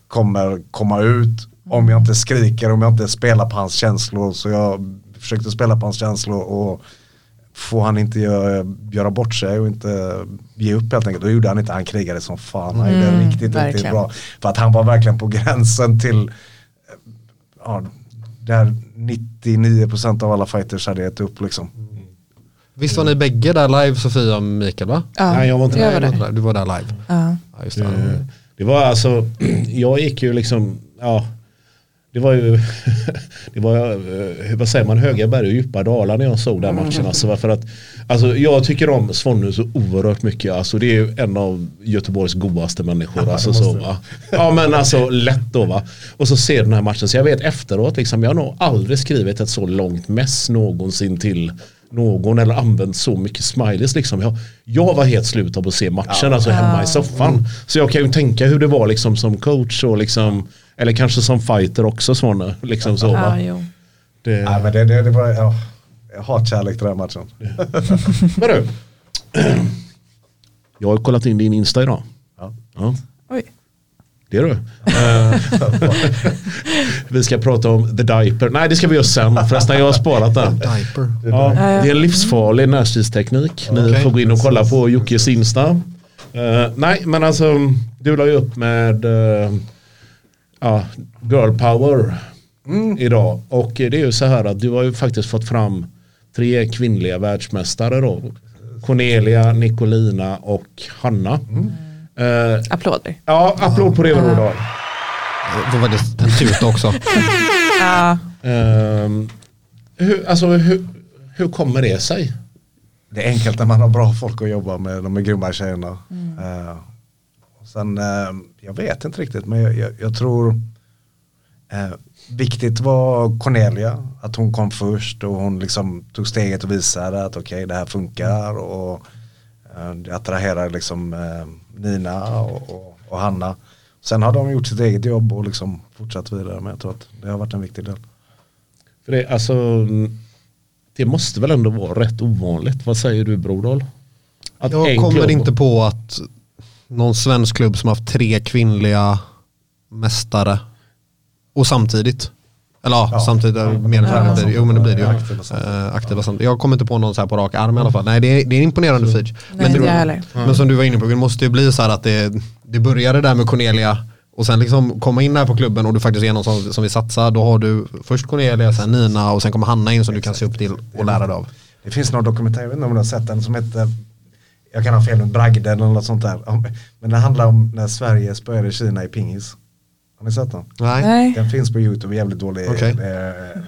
kommer komma ut om jag inte skriker, om jag inte spelar på hans känslor. Så jag försökte spela på hans känslor och få han inte göra, göra bort sig och inte ge upp helt enkelt. Då gjorde han inte, han krigade som fan. Han gjorde det riktigt, riktigt verkligen. bra. För att han var verkligen på <laughs> gränsen till ja, där 99% av alla fighters hade gett upp liksom. Visst var ni bägge där live Sofia och Mikael va? Ja, Nej, jag var inte jag där. var Du var där. där, Du var där live. Ja. Ja, just det. Eh, Det var alltså, <clears throat> jag gick ju liksom, ja, det var ju, <laughs> det var, eh, vad säger man, höga berg och djupa dalar när jag såg den matchen. Alltså, för att, alltså, jag tycker om Svonne så oerhört mycket. Alltså, det är en av Göteborgs godaste människor. alltså, så, va? Ja men alltså lätt då va. Och så ser den här matchen, så jag vet efteråt, liksom, jag har nog aldrig skrivit ett så långt mess någonsin till någon eller använt så mycket smileys liksom. Jag, jag var helt slut av att se matchen, alltså hemma i soffan. Så jag kan ju tänka hur det var liksom som coach och liksom, eller kanske som fighter också Svonne. Liksom så, Ja, va? jo. Det, Nej men det, det, det var, ja, hatkärlek till den här matchen. Men du, <laughs> jag har kollat in din Insta idag. Ja. Ja, Oj. det är du. <laughs> Vi ska prata om the diaper. Nej det ska vi göra sen förresten, jag har sparat den. Diaper. Ja, det är en livsfarlig närstridsteknik. Ni Okej. får gå in och kolla på Jockes Insta. Eh, nej, men alltså du la ju upp med eh, ja, girl power idag. Och det är ju så här att du har ju faktiskt fått fram tre kvinnliga världsmästare då. Cornelia, Nicolina och Hanna. Eh, Applåder. ja, applåd på det vad då. Det var faktiskt en tuta också. <laughs> Ja. Ehm, hur, alltså, hur, hur kommer det sig? Det är enkelt när man har bra folk att jobba med, de är grymma tjejerna. Eh, och sen, eh, jag vet inte riktigt men jag, jag, jag tror eh, viktigt var Cornelia, att hon kom först och hon liksom tog steget och visade att okej det här funkar och eh, det attraherar liksom eh, Nina och, och, och Hanna. Sen har de gjort sitt eget jobb och liksom fortsatt vidare men jag tror att det har varit en viktig del. För det, alltså, det måste väl ändå vara rätt ovanligt. Vad säger du Brodal? Att Jag kommer klubb- inte på att någon svensk klubb som haft tre kvinnliga mästare och samtidigt. Eller ja, Ja. samtidigt, mer än det. Jo men det blir det ju. Aktiva samtidigt. Eh, aktiva samtidigt. Jag kommer inte på någon så här på rak arm i alla fall. Nej det är, det är en imponerande inte jag heller. men som du var inne på, det måste ju bli så här att det, det började där med Cornelia och sen liksom komma in här på klubben och du faktiskt är någon som, som vill satsa. Då har du först Cornelia, sen Nina och sen kommer Hanna in som du kan se upp till och lära dig av. Det finns någon dokumentär, jag vet inte om du har sett den som heter Jag kan ha fel med Bragden eller något sånt där Men det handlar om när Sverige spöade Kina i pingis Har ni sett den? Nej. Den finns på YouTube, jävligt dålig Okej. eh,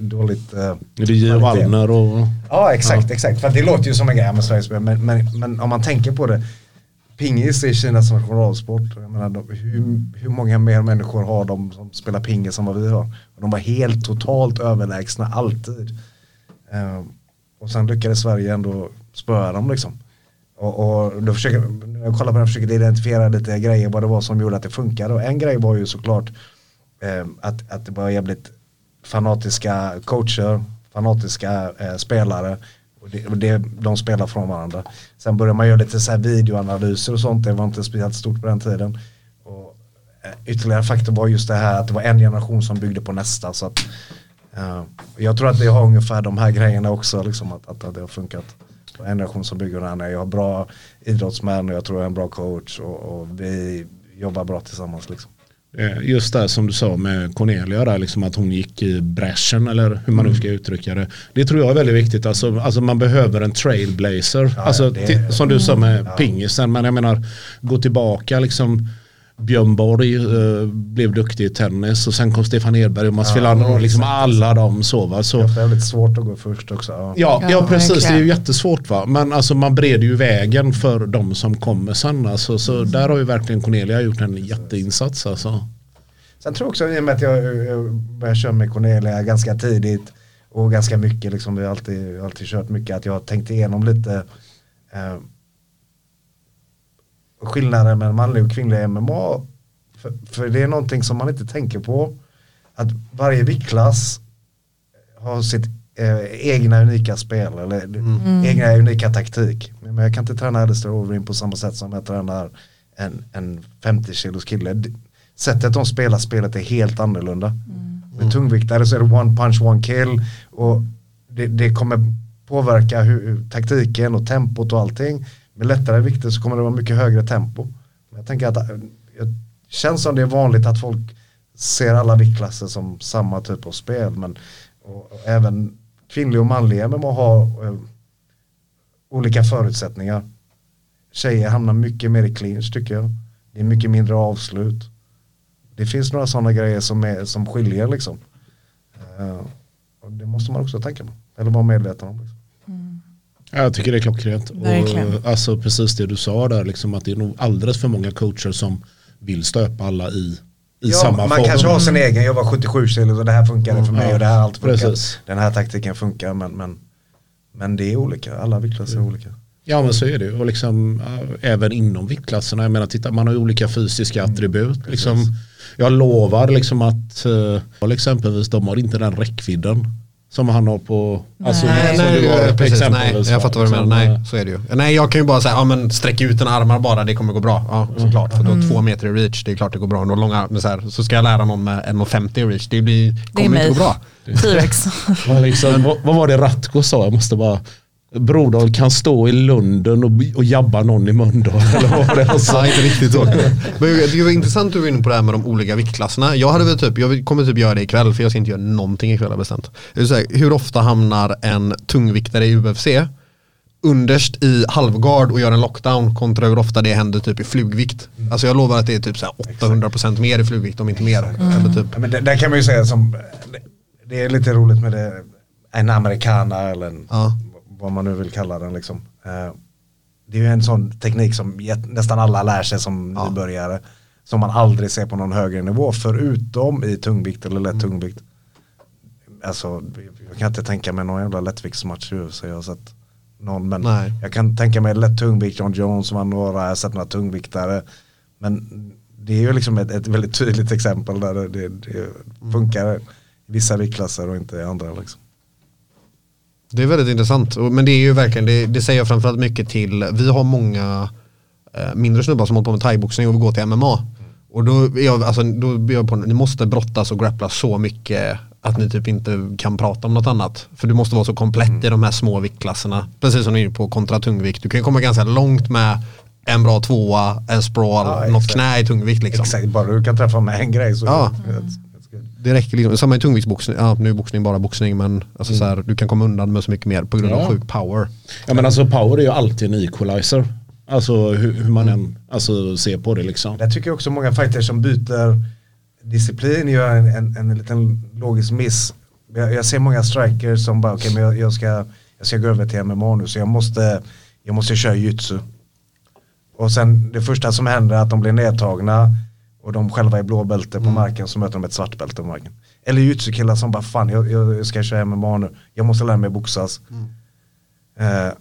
Dåligt eh, Det är J. Wallner och... Ja exakt, exakt. För det låter ju som en grej med Sveriges men, men, men om man tänker på det Pingis är Kinas nationalsport. Jag menar, de, hur, hur många mer människor har de som spelar pingis än vad vi har? Och de var helt totalt överlägsna alltid. Eh, och sen lyckades Sverige ändå spöa dem liksom. Och, och då försöker, när jag kollar på den försöker identifiera lite grejer vad det var som gjorde att det funkade. Och en grej var ju såklart eh, att, att det var jävligt fanatiska coacher, fanatiska eh, spelare. Och det, och det, de spelar från varandra. Sen började man göra lite så här videoanalyser och sånt. Det var inte speciellt stort på den tiden. Och, eh, ytterligare faktor var just det här att det var en generation som byggde på nästa. Så att, eh, jag tror att det har ungefär de här grejerna också. Liksom, att, att, att det har funkat. En generation som bygger den här. Jag har bra idrottsmän och jag tror jag är en bra coach. Och, och vi jobbar bra tillsammans. Liksom. Eh, Just det som du sa med Cornelia där, liksom att hon gick i bräschen eller hur man nu ska uttrycka det. Det tror jag är väldigt viktigt. Alltså, alltså man behöver en trailblazer. Ja, alltså, det- som du sa med Ja. pingisen. Men jag menar, gå tillbaka liksom. Björn Borg eh, blev duktig i tennis och sen kom Stefan Edberg och Mats Ja, Wilander och liksom alla de så va. Det Så, är ofta väldigt svårt att gå först också. Ja. Ja, ja, Ja, precis. verkligen. Det är ju jättesvårt va. Men alltså man bereder ju vägen för de som kommer sen. Alltså, så där har ju verkligen Cornelia gjort en jätteinsats. Alltså. Sen tror jag också i och med att jag, jag började köra med Cornelia ganska tidigt och ganska mycket, liksom, vi har alltid, alltid kört mycket, att jag har tänkt igenom lite eh, skillnaden mellan manlig och kvinnlig MMA. För, för det är någonting som man inte tänker på. Att varje viktklass har sitt eh, egna unika spel eller egna unika taktik. Men jag kan inte träna Alistair Overeem på samma sätt som jag tränar en, en 50 kilos kille. Sättet de spelar spelet är helt annorlunda. Med tungviktare så är det one punch, one kill och det, det kommer påverka hur, taktiken och tempot och allting. Med lättare vikter så kommer det vara mycket högre tempo. Jag tänker att eh, det känns som det är vanligt att folk ser alla viktklasser som samma typ av spel. Men och, och även kvinnliga och manliga MMA har eh, olika förutsättningar. Tjejer hamnar mycket mer i clinch tycker jag. Det är mycket mindre avslut. Det finns några sådana grejer som, är, som skiljer liksom. Eh, och det måste man också tänka på. Eller vara medveten om. Liksom. Ja, Jag tycker det är klockrent. Verkligen. Och, alltså precis det du sa där, liksom att det är nog alldeles för många coacher som vill stöpa alla i, i Ja, samma man form. kanske har sin egen, jag var 77 kilo och det här funkar för mig Ja, och det här allt funkar. precis. Den här taktiken funkar men, men, men det är olika, alla viktklasser är olika. Ja men så är det. Och liksom, även inom viktklasserna. Jag menar, titta, man har ju olika fysiska attribut. Liksom, jag lovar liksom att uh, exempelvis de har inte den räckvidden som han har på... Alltså, Nej. Nej, du har nej, precis, nej, jag fattar vad du menar. Nej, så är det ju. Nej, jag kan ju bara säga, ja men sträck ut dina armar bara, det kommer gå bra. Ja, såklart. För du har två meter i reach, det är klart det går bra. Och långa, men så, här, så ska jag lära någon med 1,50 i reach, det blir, Det kommer inte gå bra. T-rex. <laughs> vad, liksom, vad, vad var det Ratko sa? Jag måste bara... Brodal kan stå i Lunden och, och jabba någon i Mölndal. <laughs> Eller vad var det han sa? Ja, inte riktigt så. Men det var intressant att du var inne på det här med de olika viktklasserna. Jag hade väl typ, jag kommer typ göra det ikväll för jag ska inte göra någonting ikväll har bestämt. Säga, hur ofta hamnar en tungviktare i UFC underst i halvgard och gör en lockdown kontra hur ofta det händer typ i flugvikt. Alltså jag lovar att det är typ så här 800% mer i flugvikt om inte mer. Eller typ. Ja, men det, där kan man ju säga som, det, det är lite roligt med det, en americana eller en, Ja. Vad man nu vill kalla den liksom. Eh, det är ju en sån teknik som nästan alla lär sig som nybörjare. Som man aldrig ser på någon högre nivå förutom i tungvikt eller lätt tungvikt. Alltså jag kan inte tänka mig någon jävla lättviktsmatch i UFC. Jag har sett någon men Nej. jag kan tänka mig lätt tungvikt, John Jones var några, jag har sett några tungviktare. Men det är ju liksom ett, ett väldigt tydligt exempel där det, det, det funkar i vissa viktklasser och inte i andra. Liksom. Det är väldigt intressant. Men det är ju verkligen, det, det säger jag framförallt mycket till, vi har många eh, mindre snubbar som håller på med thaiboxning och vill gå till MMA. Och då är jag, alltså, då är jag på, ni måste brottas och grappla så mycket att ni typ inte kan prata om något annat. För du måste vara så komplett i de här små viktklasserna. Precis som du är inne på kontra tungvikt. Du kan komma ganska långt med en bra tvåa, en sprawl, Ja, något knä i tungvikt liksom. Exakt, bara du kan träffa med en grej så Ja. good. Det räcker liksom, samma i tungviktsboxning, ja nu är boxning bara boxning men alltså så här, du kan komma undan med så mycket mer på grund Ja. av sjuk power. Ja men alltså power är ju alltid en equalizer. Alltså hur, hur man än alltså, ser på det liksom. Där tycker jag också många fighters som byter disciplin gör en, en, en liten logisk miss. Jag, jag ser många strikers som bara, okej men jag, jag, ska, jag ska gå över till MMA nu så jag måste, jag måste köra jujutsu. Och sen det första som händer är att de blir nedtagna och de själva är blåbälte på marken så möter de ett svartbälte på marken. Eller jujutsu-killar som bara fan jag, jag ska köra MMA nu, jag måste lära mig boxas. Eh,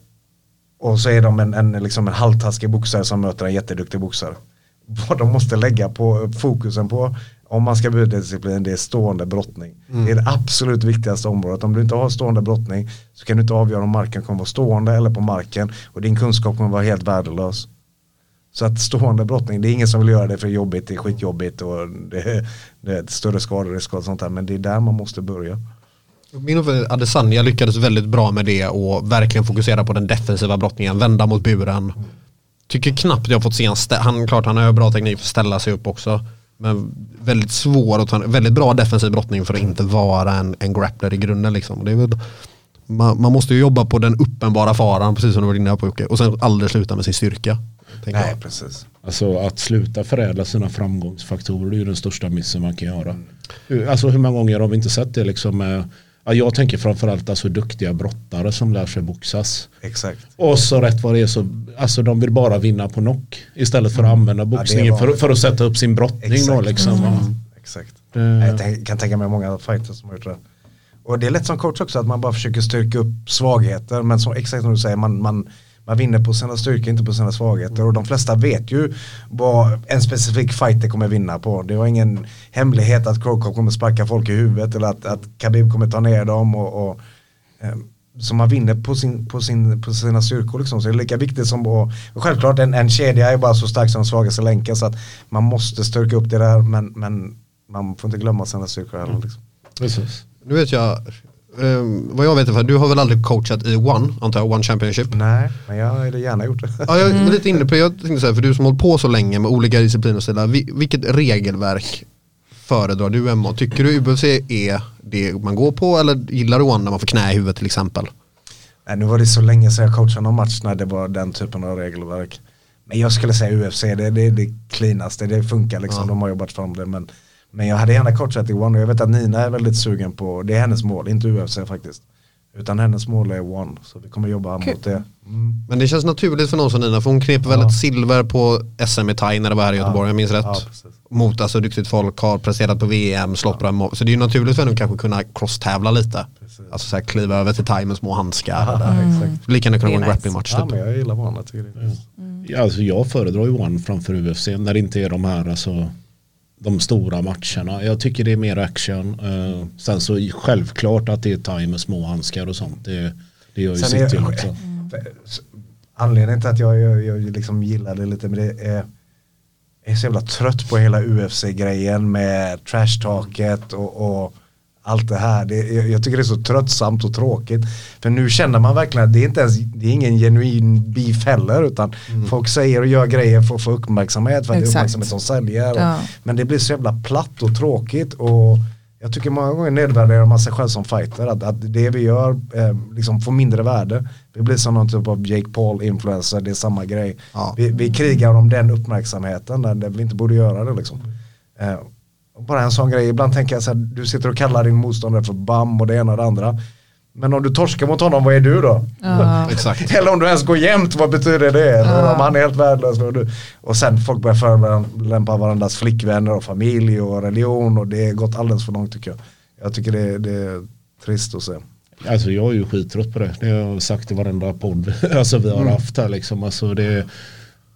och så är de en, en, liksom en halvtaskig boxare som möter en jätteduktig boxare. <laughs> Vad de måste lägga på fokusen på om man ska byta disciplin det är stående brottning. Det är det absolut viktigaste området. Om du inte har stående brottning så kan du inte avgöra om marken kommer vara stående eller på marken och din kunskap kommer vara helt värdelös. Så att stående brottning, det är ingen som vill göra det för jobbigt, det är skitjobbigt och det, det är större skaderisk och sånt där. Men det är där man måste börja. Min uppfattning är Adesanya lyckades väldigt bra med det och verkligen fokusera på den defensiva brottningen, vända mot buren. Tycker knappt jag fått se en han, klart han har bra teknik för att ställa sig upp också. Men väldigt svår att ta, väldigt bra defensiv brottning för att inte vara en, en grappler i grunden liksom. Det är väl, man, man måste ju jobba på den uppenbara faran, precis som du var inne på Jocke, och sen aldrig sluta med sin styrka. Nej, jag. precis. Alltså att sluta förädla sina framgångsfaktorer det är ju den största missen man kan göra. Hur- Alltså hur många gånger har vi inte sett det liksom med, ja, jag tänker framförallt alltså duktiga brottare som lär sig boxas. Exakt. Och så rätt vad det är så, alltså de vill bara vinna på knock istället för att använda boxningen var- för, för att sätta upp sin brottning då Exakt. liksom. Mm. Exakt. Det- Jag kan tänka mig många fighters som har gjort det. Och det är lätt som coach också att man bara försöker styrka upp svagheter. Men som exakt som du säger, man, man, man vinner på sina styrkor, inte på sina svagheter. Och de flesta vet ju vad en specifik fighter kommer vinna på. Det var ingen hemlighet att Krokop kommer sparka folk i huvudet eller att, att Khabib kommer ta ner dem. Och, och eh, som man vinner på, sin, på, sin, på sina styrkor. Liksom. Så det är lika viktigt som att, och självklart en, en kedja är bara så stark som den svagaste länken så att man måste styrka upp det där men, men man får inte glömma sina styrkor heller. Liksom. Precis. Nu vet jag, eh, vad jag vet är för du har väl aldrig coachat i One, antar jag, One Championship? Nej, men jag hade gärna gjort det. Ja, jag är lite inne på jag tänkte säga, för du som hållit på så länge med olika discipliner och sådär, vi- vilket regelverk föredrar du Emma? Tycker du UFC är det man går på eller gillar du One när man får knä i huvudet till exempel? Nej, nu var det så länge sedan jag coachade någon match när det var den typen av regelverk. Men jag skulle säga UFC, det, det är det cleanaste, det funkar liksom, de har jobbat fram det. Men, men jag hade gärna coachat i One och jag vet att Nina är väldigt sugen på, det är hennes mål, inte UFC faktiskt. Utan hennes mål är One, så vi kommer jobba mot det. Mm. Men det känns naturligt för någon som Nina, för hon knep väl ett silver på SM i Thai när det var här i Göteborg, jag minns rätt. Ja, precis. Mot alltså duktigt folk, har presterat på VM, slått bra mål. Så det är ju naturligt för henne att kanske kunna crosstävla lite. Alltså så här, kliva över till Thai med små handskar. Ja, där. exakt. Lika gärna kunna gå en nice. grapplingmatch Ja, typ. men jag gillar One, jag tycker det är Ja, Alltså jag föredrar ju One framför UFC när det inte är de här alltså, de stora matcherna. Jag tycker det är mer action. Eh, sen så självklart att det är time med små handskar och sånt. Det, det gör ju sitt till också. Anledningen till att jag, jag, jag liksom gillar det lite, men det är jag är så jävla trött på hela UFC-grejen med trash-taket och, och allt det här. Det, jag, tycker det är så tröttsamt och tråkigt. För nu känner man verkligen att det är inte ens, det är ingen genuin beef heller utan folk säger och gör grejer för att få uppmärksamhet för att det är uppmärksamhet som säljer. Ja. Men det blir så jävla platt och tråkigt och jag tycker många gånger nedvärderar man sig själv som fighter. Att, att det vi gör eh, liksom får mindre värde. Vi blir som någon typ av Jake Paul-influencer, det är samma grej. Ja. Vi, vi krigar om den uppmärksamheten där, vi inte borde göra det liksom. Eh, bara en sån grej, ibland tänker jag så här, du sitter och kallar din motståndare för bam och det ena och det andra. Men om du torskar mot honom, vad är du då? Ja. <laughs> Exakt. Eller om du ens går jämnt, vad betyder det? Eller om han är helt värdelös. Och, du, och sen folk börjar förolämpa varandras flickvänner och familj och religion och det har gått alldeles för långt tycker jag. Jag tycker det, det är trist att se. Alltså jag är ju skittrött på det. Det har jag sagt i varenda podd <laughs> alltså, vi har Mm. haft här. Liksom. Alltså, det,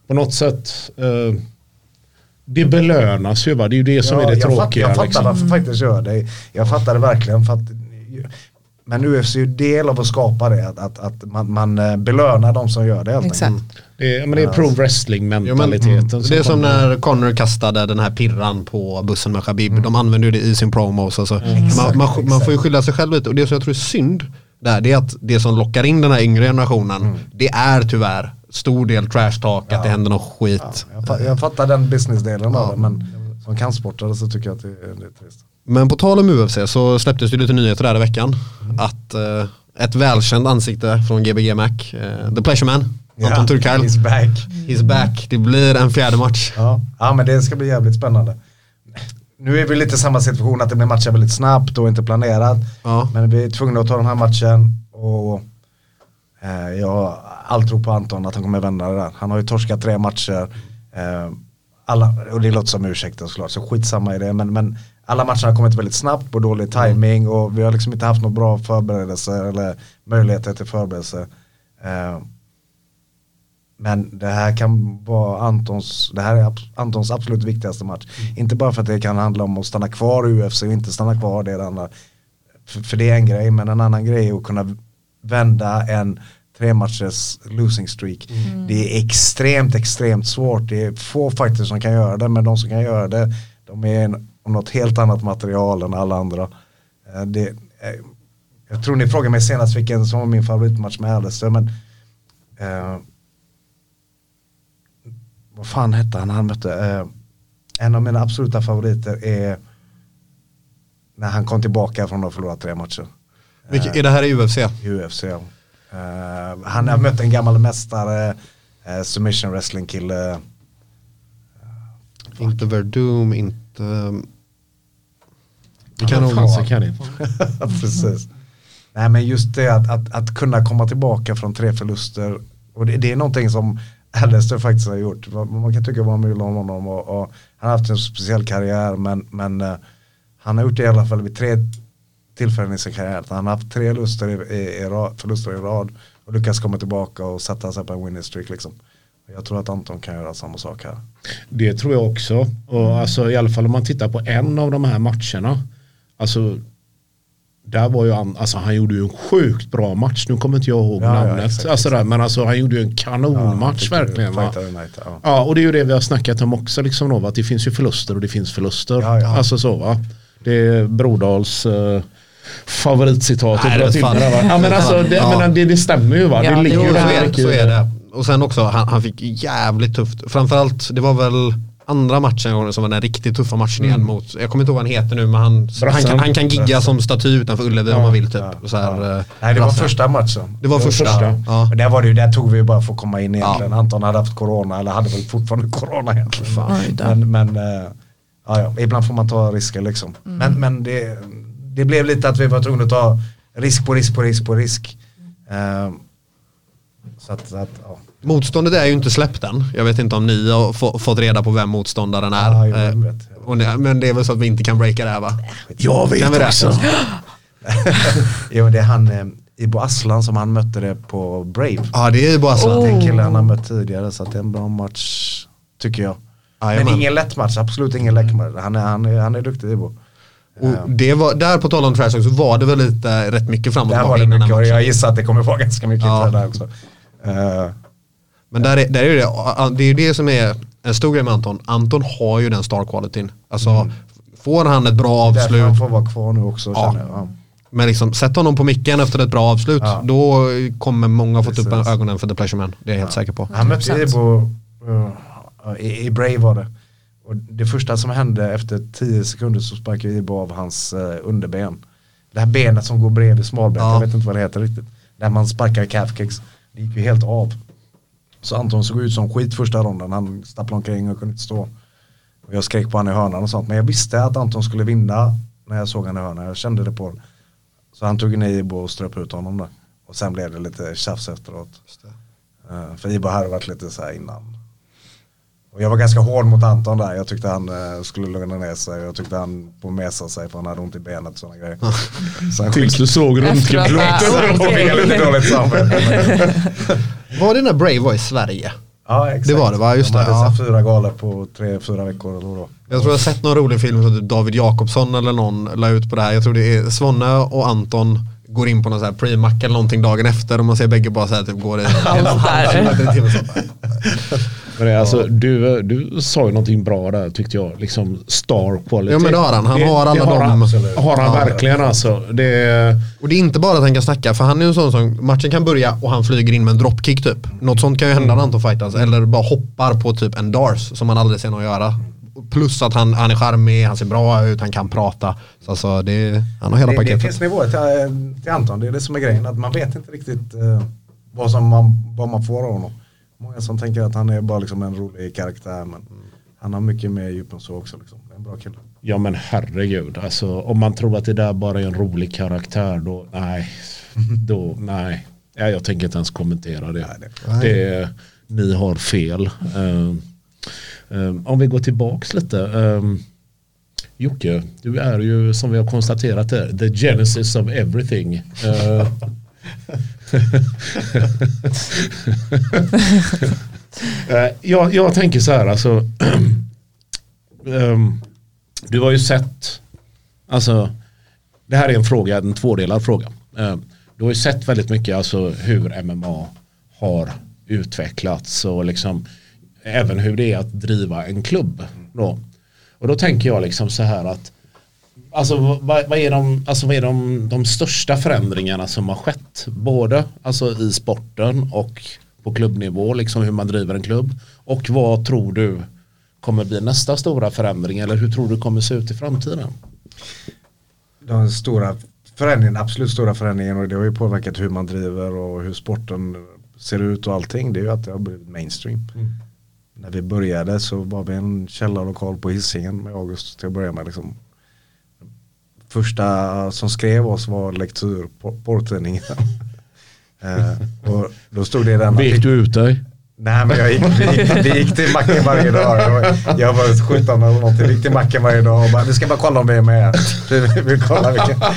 på något sätt eh, det belönas ju va. Det är ju det som är det jag, fatt, tråkiga. jag fattar liksom. varför fighters gör det. Jag fattar det verkligen. För att, men UFC är ju del av att skapa det. Att, att, att man, man eh, belönar de som gör det helt Exakt. enkelt. Det är, men det är pro wrestling Jo, men, mentaliteten. det är som när Connor kastade den här pirran på bussen med Khabib. De använder ju det i sin promos. Alltså. Man, man, man får ju skylla sig själv lite. Och det som jag tror är synd där, det är att det som lockar in den här yngre generationen, det är tyvärr stor del trash talk, att det händer något skit. Jag, fa- jag fattar den businessdelen av det. Men som kampsportare så tycker jag att det, är- det är trist. Men på tal om UFC så släpptes det lite nyheter där i veckan. Att eh, ett välkänt ansikte från Gbg Mac, eh, The Pleasure Man, Anton Ja, Turkal, He's back. he's back. Det blir en fjärde match. Ja. ja men det ska bli jävligt spännande. Nu är vi lite i samma situation att det blir matcher väldigt snabbt och inte planerat. Ja. Men vi är tvungna att ta den här matchen och jag har all tro på Anton att han kommer vända det där. Han har ju torskat tre matcher. Eh, alla, och det låter som ursäkten såklart, så skitsamma i det. Men, men alla matcherna har kommit väldigt snabbt på dålig timing och vi har liksom inte haft några bra förberedelser eller möjligheter till förberedelse. Eh, men det här kan vara Antons, det här är Antons absolut viktigaste match. Inte bara för att det kan handla om att stanna kvar i UFC och inte stanna kvar det andra. För, för det är en grej, men en annan grej är att kunna vända en tre matchers losing streak. Det är extremt, extremt svårt. Det är få fighters som kan göra det, men de som kan göra det, de är en, något helt annat material än alla andra. Eh, Det, eh, jag tror ni frågade mig senast vilken som var min favoritmatch med Alistair, men eh, vad fan hette han han mötte? Eh, en av mina absoluta favoriter är när han kom tillbaka från att ha förlorat tre matcher. Vilket, är det här i UFC? UFC ja. Eh, han har mött en gammal mästare, uh, submission wrestling kille. Inte Verdum, inte... Det Kan kan nog vara. <laughs> Precis. Nej men just det att, att, att kunna komma tillbaka från tre förluster. Och det, det är någonting som Alistair faktiskt har gjort. Man man kan tycka vad man vill om honom. Och, och han har haft en speciell karriär men, men han har gjort det i alla fall vid tre tillfällen i sin karriär. Han har haft tre luster i, i, i förluster i rad och lyckats komma tillbaka och sätta sig på en winning streak. Liksom. Jag tror att Anton kan göra samma sak här. Det tror jag också. Och alltså, I alla fall om man tittar på en av de här matcherna. Alltså, där var ju han, alltså han gjorde ju en sjukt bra match. Nu kommer inte jag ihåg Ja, ja, namnet. exakt, alltså där, men alltså han gjorde ju en kanonmatch ju verkligen. Va? United, ja. Ja, och det är ju det vi har snackat om också. Liksom då, att det finns ju förluster och det finns förluster. Ja, ja. Alltså så va. Det är Brodals uh, favoritcitat. Nej, att det dra är till fan. med det, va? ja, men alltså, det, Ja. men det, det stämmer ju va. Ja, det det ligger Jo, ju där så är det. Och sen också, han, han fick jävligt tufft. Framförallt, det var väl andra matchen som var den riktigt tuffa matchen igen mot, jag kommer inte ihåg vad han heter nu, men han, han, kan, han kan gigga som staty utanför Ullevi om man vill typ. Så här, eh, Nej det var första matchen. Det var första. första. Ja. Men där, var det där tog vi bara för att komma in egentligen. Anton hade haft corona, eller hade väl fortfarande <laughs> corona egentligen. Men, men eh, ja, ja, ibland får man ta risker liksom. Men, men det, det blev lite att vi var tvungna att ta risk på risk på risk på risk. Eh, så att, så att ja. Motståndet är ju inte släppt än. Jag vet inte om ni har få, fått reda på vem motståndaren är. Ja, jag vet. och det, men det är väl så att vi inte kan breaka det här va? Jag vet Kan vi också. <laughs> jo, men det är han eh, Ibo Aslan som han mötte det på Brave. Ja det är ju bara Aslan. Den killen han har mött tidigare så att det är en bra match tycker jag. Men Jajamän. ingen lätt match, absolut ingen lätt match. Han är, han är, han är duktig Ibo. Och det var, där på tal om trash så var det väl lite rätt mycket fram och tillbaka var det innan mycket matchen. jag gissar att det kommer vara <laughs> ganska mycket Ja. där också. Eh, Men där är, där är det, det är ju det som är en stor grej med Anton. Anton har ju den star qualityn. Alltså får han ett bra därför avslut, han får vara kvar nu också Ja. Ja. men liksom sätt honom på micken efter ett bra avslut, Ja. då kommer många få upp ögonen för The Pleasure Man. Det är jag helt säker på. Han mötte 100%. Ibo uh, i, i Brave var det. Och det första som hände efter 10 sekunder så sparkade Ibo av hans uh, underben. Det här benet som går bredvid smalbenet, Ja. jag vet inte vad det heter riktigt. Där man sparkar calf kicks. Det gick ju helt av. Så Anton såg ut som skit första ronden. Han stapplade omkring och kunde inte stå. Och jag skrek på honom i hörnan och sånt. Men jag visste att Anton skulle vinna när jag såg honom i hörnan. Jag kände det på honom. Så han tog ner Ibo och ströp ut honom där. Och sen blev det lite tjafs efteråt. Eh, för Ibo hade varit lite så här innan. Och jag var ganska hård mot Anton där. Jag tyckte han eh, skulle lugna ner sig. Jag tyckte han på mesa sig för han hade ont i benet och sådana grejer. <laughs> Så han Tills du såg röntgenplåten. ja. fick lite dåligt samvete. <laughs> Var det när Brave var i Sverige? Ja exakt. Det var det, va? Just De det, hade ja. så fyra galor på tre, fyra veckor eller då. Jag tror jag har sett någon rolig film som typ David Jakobsson eller någon la ut på det här. Jag tror det är Svonne och Anton går in på någon sån här pre-mack eller någonting dagen efter och man ser bägge bara så här typ går i <laughs> en halv Men det alltså, du, du sa ju någonting bra där tyckte jag. Liksom star quality. Ja, men det har han. Han har alla det har de- Han, Absolut. har han Ja. verkligen alltså. Det, Och det är inte bara att han kan snacka, för han är ju en sån som matchen kan börja och han flyger in med en dropkick typ. Något sånt kan ju hända när Anton fightas. Eller bara hoppar på typ en dars som man aldrig ser någon göra. Plus att han, han är charmig, han ser bra ut, han kan prata. Så alltså det, han har hela det, det paketet. finns nivåer till, till Anton, det är det som är grejen. Att man vet inte riktigt eh, vad, som man, vad man får av honom. Många som tänker att han är bara liksom en rolig karaktär men han har mycket mer djup än så också. Liksom. Det är en bra kille. ja men herregud. Alltså, om man tror att det där bara är en rolig karaktär då nej. <laughs> Då, nej. Ja, jag tänker inte ens kommentera det. det ni har fel. Ehm, ehm, om vi går tillbaks lite. Um, Jocke, du är ju som vi har konstaterat här, the genesis of everything. Eh, <laughs> Eh, jag, jag tänker så här, alltså. <clears throat> Ehm, du har ju sett, alltså. Det här är en fråga, en tvådelad fråga. Ehm, du har ju sett väldigt mycket, alltså hur MMA har utvecklats och liksom även hur det är att driva en klubb. Då. Och då tänker jag liksom så här att Alltså vad, vad är, de, alltså vad är de, de största förändringarna som har skett? Både alltså, i sporten och på klubbnivå, liksom hur man driver en klubb. Och vad tror du kommer bli nästa stora förändring eller hur tror du kommer se ut i framtiden? Den stora förändringen, absolut stora förändringen och det har ju påverkat hur man driver och hur sporten ser ut och allting. Det är ju att det har blivit mainstream. När vi började så var vi en källarlokal på Hisingen med August till att börja med. Liksom. Första som skrev oss var lektur på porrtidningen. <laughs> eh, och då stod det i den Vek du ut dig? Nej men jag gick, vi, gick, vi gick till macken varje dag. Jag var, jag var 17 eller någonting. Vi gick till macken varje dag och bara, vi ska bara kolla om vi är med. <laughs> Vi, vi, vi kollar vilka. <laughs>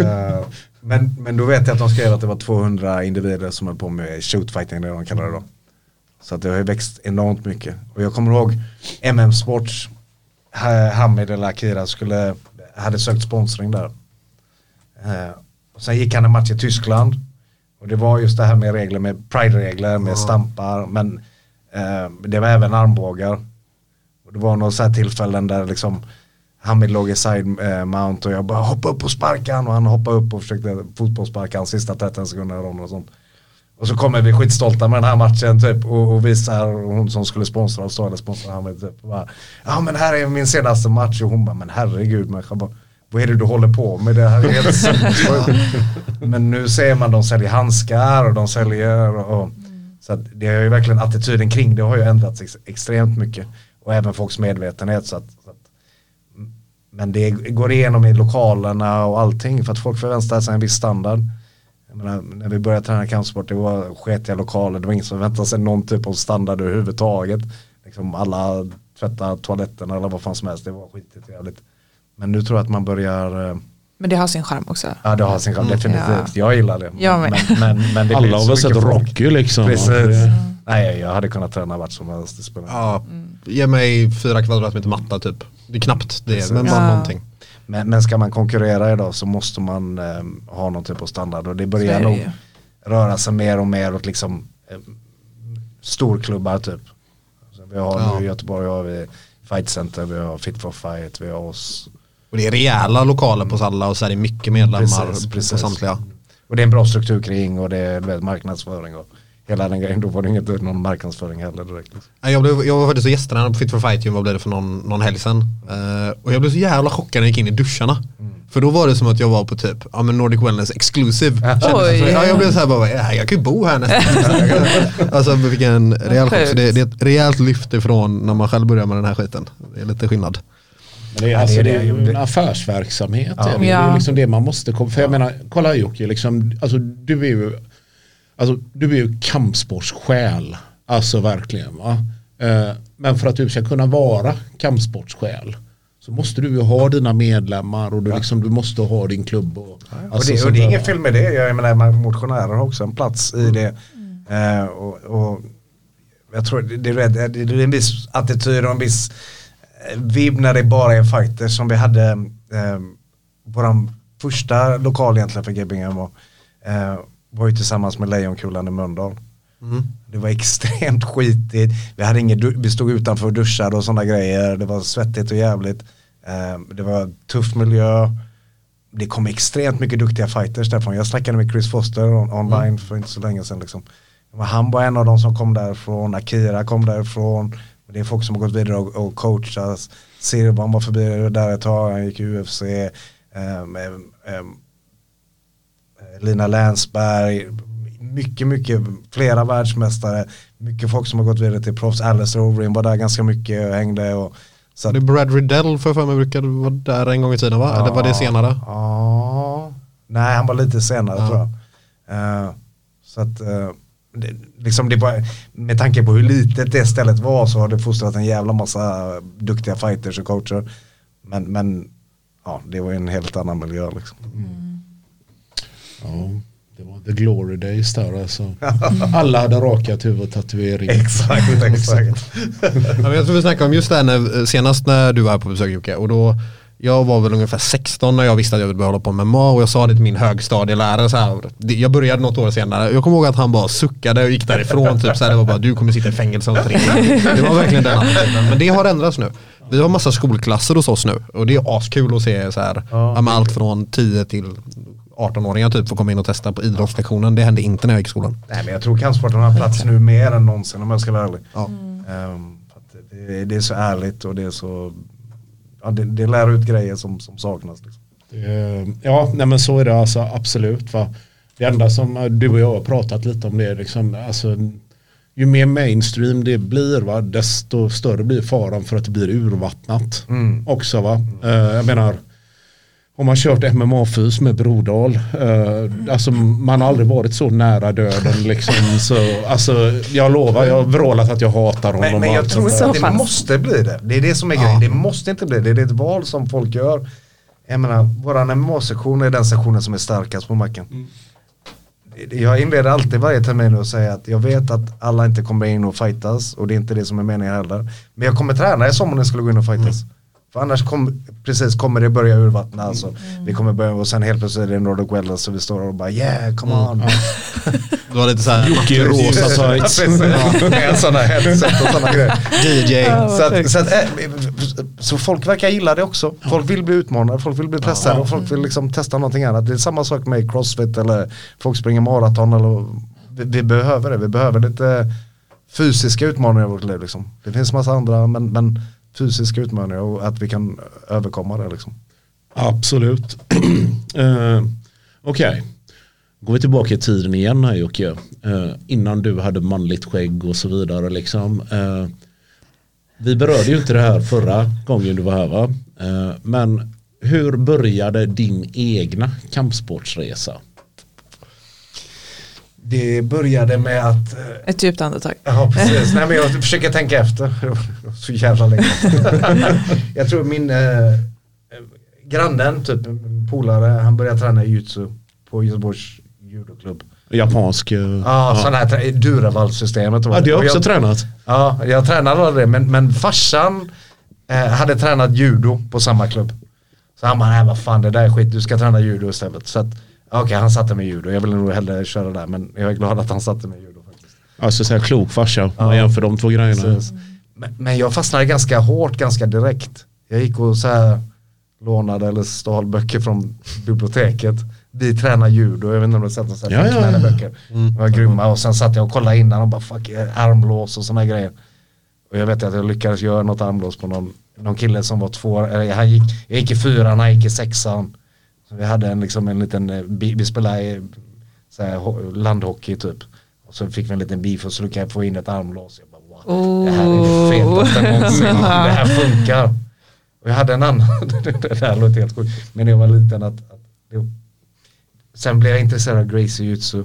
Eh, men, men då vet jag att de skrev att det var 200 individer som höll på med shootfighting, det de kallar det då. Så att det har ju växt enormt mycket. Och jag kommer ihåg MM Sports, Hamid eller Akira skulle, hade sökt sponsring där. Eh, och sen gick han en match i Tyskland. Och det var just det här med regler med pride-regler, med stampar. Men eh, det var även armbågar. Och det var några så här tillfällen där liksom Hamid låg i side eh, mount och jag bara hoppa upp och sparka han och han hoppade upp och försökte fotbollssparka han sista 13 sekunderna eller och sånt. Och så kommer vi skitstolta med den här matchen typ och, och visar hon som skulle sponsra oss eller sponsra Hamid typ. Och ja men här är min senaste match och hon bara men herregud människa bara, vad är det du håller på med? Det här är helt <laughs> sinnessjukt." Men nu ser man de säljer handskar och de säljer och så att det har ju verkligen attityden kring det har ju ändrats ex extremt mycket och även folks medvetenhet så att, så att men det går igenom i lokalerna och allting för att folk förväntar sig en viss standard. Jag menar, när vi började träna kampsport det var sketiga lokaler, det var ingen som väntade sig någon typ av standard överhuvudtaget. Liksom alla tvättar toaletterna eller vad fan som helst, det var skitigt jävligt. Men nu tror jag att man börjar, eh, Men det har sin charm också. ja det har sin charm definitivt, jag gillar det. Jag. Men, men, men det Alla har så väl sett. Rocky liksom. Precis. Det- Nej jag hade kunnat träna vart som helst. Ja, ge mig fyra kvadratmeter matta typ. Det är knappt det, men bara Ja. någonting. Men, men ska man konkurrera idag så måste man eh, ha någon typ av standard och det börjar nog röra sig mer och mer åt liksom eh, storklubbar typ. Så vi har Ja. nu i Göteborg har vi Fight Center, vi har Fit for Fight, vi har oss. Och det är rejäla lokaler på alla och så är det mycket medlemmar Precis, på precis. samtliga. Och det är en bra struktur kring och det är vet, marknadsföring och hela den grejen. Då var det inget någon marknadsföring heller direkt. Liksom. Jag, blev, jag var faktiskt gästtränare på Fit for Fight, vad blev det för någon, någon helg sedan. Eh, och jag blev så jävla chockad när jag gick in i duscharna. För då var det som att jag var på typ ja, men Nordic Wellness exclusive. Kändes ja, jag blev så här bara, här? jag kan ju bo här nästan. <laughs> alltså vilken rejäl chock. Så det, det är ett rejält lyft ifrån när man själv börjar med den här skiten. Det är lite skillnad. Men det är, Ja, alltså, det är ju en affärsverksamhet. Ja. Det, är, det är Ja. ju liksom det man måste komma. För jag menar, kolla Jocke, liksom, alltså, du är ju alltså, du är ju kampsportssjäl. Alltså verkligen. Va? Eh, men för att du ska kunna vara kampsportssjäl så måste du ju ha dina medlemmar och du, liksom, du måste ha din klubb. Och, och, alltså, det, och det är där, inget fel med det. Jag menar motionärer har också en plats i det. Eh, och, och jag tror det, det, det är en viss attityd och en viss eh, vibb när det bara är fighter som vi hade eh, våran första lokal egentligen för Gbingham var, var ju tillsammans med Lejonkulan i Mölndal. Det var extremt skitigt. Vi, hade ingen, du- vi stod utanför och duschade och sådana grejer. Det var svettigt och jävligt. Eh, det var tuff miljö. Det kom extremt mycket duktiga fighters därifrån. Jag snackade med Chris Foster on, online för inte så länge sedan. Liksom. Han var en av de som kom därifrån. Akira kom därifrån. Det är folk som har gått vidare och, och coachas. Sirban var förbi där ett tag. Han gick i UFC. Ehm, ehm, ehm, Lina Länsberg, mycket, mycket, flera världsmästare, mycket folk som har gått vidare till proffs, Alistair Overeem var där ganska mycket och hängde och så Det är Brad Riddell för jag för mig brukade vara där en gång i tiden va? Eller var det senare? Ja, nej han var lite senare Ja. tror jag. Eh, så att, eh, det, liksom det var, med tanke på hur litet det stället var så har det fostrat en jävla massa duktiga fighters och coacher. Men, men ja, det var ju en helt annan miljö liksom. Ja, det var the glory days där alltså. Alla hade rakat huvud tatuering. Exakt, exakt. Ja, jag tror vi snackade om just det här när, senast när du var på besök Jocke och då jag var väl ungefär 16 när jag visste att jag ville börja hålla på med MMA och jag sa det till min högstadielärare så här, Jag började något år senare, jag kommer ihåg att han bara suckade och gick därifrån typ så här, det var bara du kommer sitta i fängelse om tre Det var verkligen den attityden. Men det har ändrats nu Vi har massa skolklasser hos oss nu och det är askul att se så här, ja. men allt från 10 till 18-åringar typ får komma in och testa på idrottslektionen. Det hände inte när jag gick i skolan. Nej men jag tror kampsporten har plats nu mer än någonsin om jag ska vara ärlig. Ja. Ehm, för att det, det är så ärligt och det är så, ja, det, det lär ut grejer som, som saknas. Liksom. Eh, Ja, nej men så är det alltså absolut. Va? Det enda som eh, du och jag har pratat lite om det är liksom, alltså, ju mer mainstream det blir va, desto större blir faran för att det blir urvattnat också. Va? Eh, jag menar, om man kört MMA-fys med Brodal, eh, alltså man har aldrig varit så nära döden liksom. Så, alltså, jag lovar, jag har vrålat att jag hatar honom. Men, men jag tror där. att det måste bli det. Det är det som är grejen. Det måste inte bli det. Det är ett val som folk gör. Jag menar, våran MMA-sektion är den sektionen som är starkast på macken. Jag inleder alltid varje termin och säger att jag vet att alla inte kommer in och fightas och det är inte det som är meningen heller. Men jag kommer träna i sommar när jag skulle gå in och fightas. Mm. För annars kom, precis kommer det börja urvattna alltså. Vi kommer börja och sen helt plötsligt är det Nordic Wellness så vi står och bara yeah, come on. <laughs> Det var lite såhär Jocke rosa tights. Med sådana headset och sådana grejer. <laughs> DJ. Så, att, så, att, eh, så folk verkar gilla det också. Folk vill bli utmanade, folk vill bli pressade och folk vill liksom testa någonting annat. Det är samma sak med crossfit eller folk springer maraton. Eller, vi, vi behöver det, vi behöver lite fysiska utmaningar i vårt liv. Liksom. Det finns massa andra men, men fysiska utmaningar och att vi kan överkomma det. Liksom. Absolut. uh, <clears throat> Okej, går vi tillbaka i tiden igen här Jocke. Eh, innan du hade manligt skägg och så vidare. Liksom. Eh, vi berörde ju inte det här förra gången du var här va? Eh, men hur började din egna kampsportsresa? Det började med att eh, Ett djupt andetag. Ja, precis. Nej, men jag försöker tänka efter. Det <laughs> Så jävla länge. <laughs> jag tror min eh, grannen, typ en polare, han började träna jujutsu på Göteborgs judoklubb. Japansk? uh, Ja, ja. sån här Duraval-systemet. Ja, du har Och också jag, tränat. Ja, jag tränade aldrig det, men, men farsan eh, hade tränat judo på samma klubb. Så han bara, nej vad fan det där är skit, du ska träna judo istället. Så att, okej han satte mig i judo, jag ville nog hellre köra där, men jag är glad att han satte mig i judo faktiskt. Alltså så här klok farsa. Om Ja. man jämför de två grejerna. Precis. Men, jag fastnade ganska hårt, ganska direkt. Jag gick och så här lånade eller stal böcker från biblioteket. Vi tränar judo, jag vet inte om du har sett några Ja, ja, ja. böcker. De var grymma och sen satt jag och kollade innan och bara fuck, armlås och sådana grejer. Och jag vet att jag lyckades göra något armlås på någon, någon kille som var två, eller han gick, jag gick i fyran, han gick i sexan. Så vi hade en, liksom en liten, eh, vi spelade i, så här, ho- landhockey typ. Och så fick vi en liten beef och så lyckades jag få in ett armlås. Jag bara, wow, det här är det fetaste någonsin. <laughs> Det här funkar. Och jag hade en annan, <laughs> det här låter helt sjukt, men när jag var liten att, att det, Sen blev jag intresserad av Gracie Jutsu.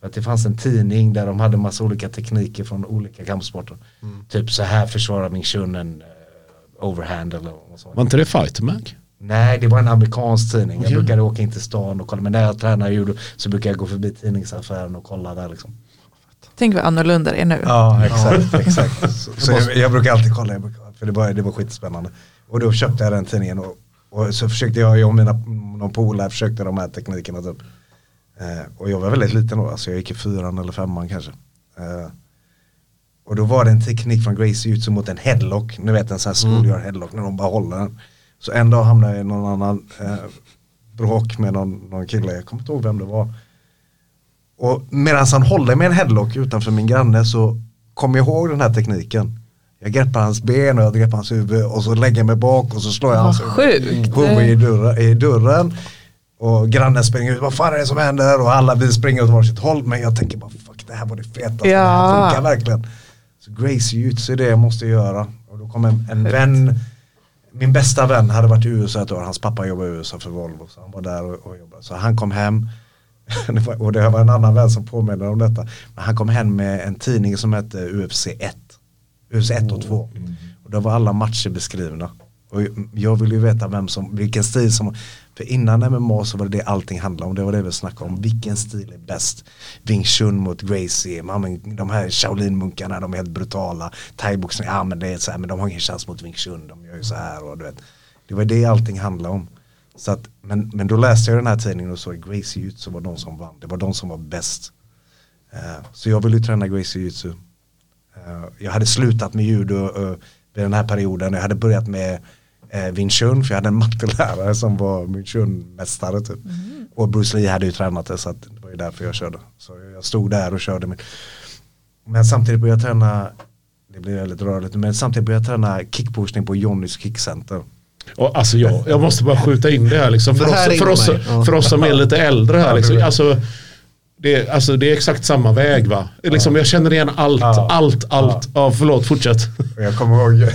För att det fanns en tidning där de hade massa olika tekniker från olika kampsporter. Typ så här försvarar min shun en eh, overhand eller vad. Var inte det Fighter Mag? Nej, det var en amerikansk tidning. Jag brukade åka in till stan och kolla. Men när jag tränar judo så brukar jag gå förbi tidningsaffären och kolla där liksom. Tänk vad annorlunda det är nu. Ja, <laughs> exakt. exakt. Så, så jag, jag brukar alltid kolla, för det var, det var skitspännande. Och då köpte jag den tidningen och, och så försökte jag, jag och mina någon polare försökte de här teknikerna typ. Eh, och jag var väldigt liten då, alltså jag gick i fyran eller femman kanske. Eh, och då var det en teknik från Gracie Jutsu mot en headlock, ni vet en sån här schoolyard headlock när de bara håller den. Så en dag hamnade jag i någon annan eh, bråk med någon, någon kille, jag kommer inte ihåg vem det var. Och medan han håller med en headlock utanför min granne så kommer jag ihåg den här tekniken. Jag greppar hans ben och jag greppar hans huvud och så lägger jag mig bak och så slår jag hans huvud i dörren, i dörren. Och grannen springer ut, vad fan är det som händer? Och alla vi springer åt varsitt håll. Men jag tänker bara, fuck det här var det fetaste, det Ja. här funkar verkligen. Så Gracie Jutsu är det jag måste göra. Och då kom en, en vän, min bästa vän hade varit i USA ett år, hans pappa jobbade i USA för Volvo. Så han var där och, och jobbade. Så han kom hem, <laughs> och det var en annan vän som påminde om detta. Men han kom hem med en tidning som hette UFC 1. UFC 1 och 2. Och då var alla matcher beskrivna. Och jag vill ju veta vem som, vilken stil som, för innan MMA så var det det allting handlade om, det var det vi snackade om, vilken stil är bäst? Wing Chun mot Gracie, men de här Shaolin-munkarna de är helt brutala, thaiboxning, ja men det är så här, men de har ingen chans mot Wing Chun, de gör ju så här och du vet. Det var det allting handlade om. Så att, men, men då läste jag den här tidningen och såg Gracie Jutsu var de som vann, det var de som var bäst. Uh, så jag ville ju träna Gracie Jutsu. Uh, eh, jag hade slutat med judo uh, vid den här perioden. Jag hade börjat med Wing Chun för jag hade en mattelärare som var Wing Chun-mästare typ. Och Bruce Lee hade ju tränat det så att det var ju därför jag körde. Så jag stod där och körde. Med. Men samtidigt började jag träna, det blir väldigt rörligt, men samtidigt började jag träna kickpushning på Johnnys kickcenter. Och alltså jag, jag måste bara skjuta in det här liksom. För, Det här oss, för, oss. Ja. för oss som är lite äldre här. Ja, Liksom. Alltså, det, alltså, det är exakt samma väg va? Liksom, Jag känner igen allt, Ja. allt, allt. Ja. förlåt, fortsätt. Jag kommer ihåg <laughs>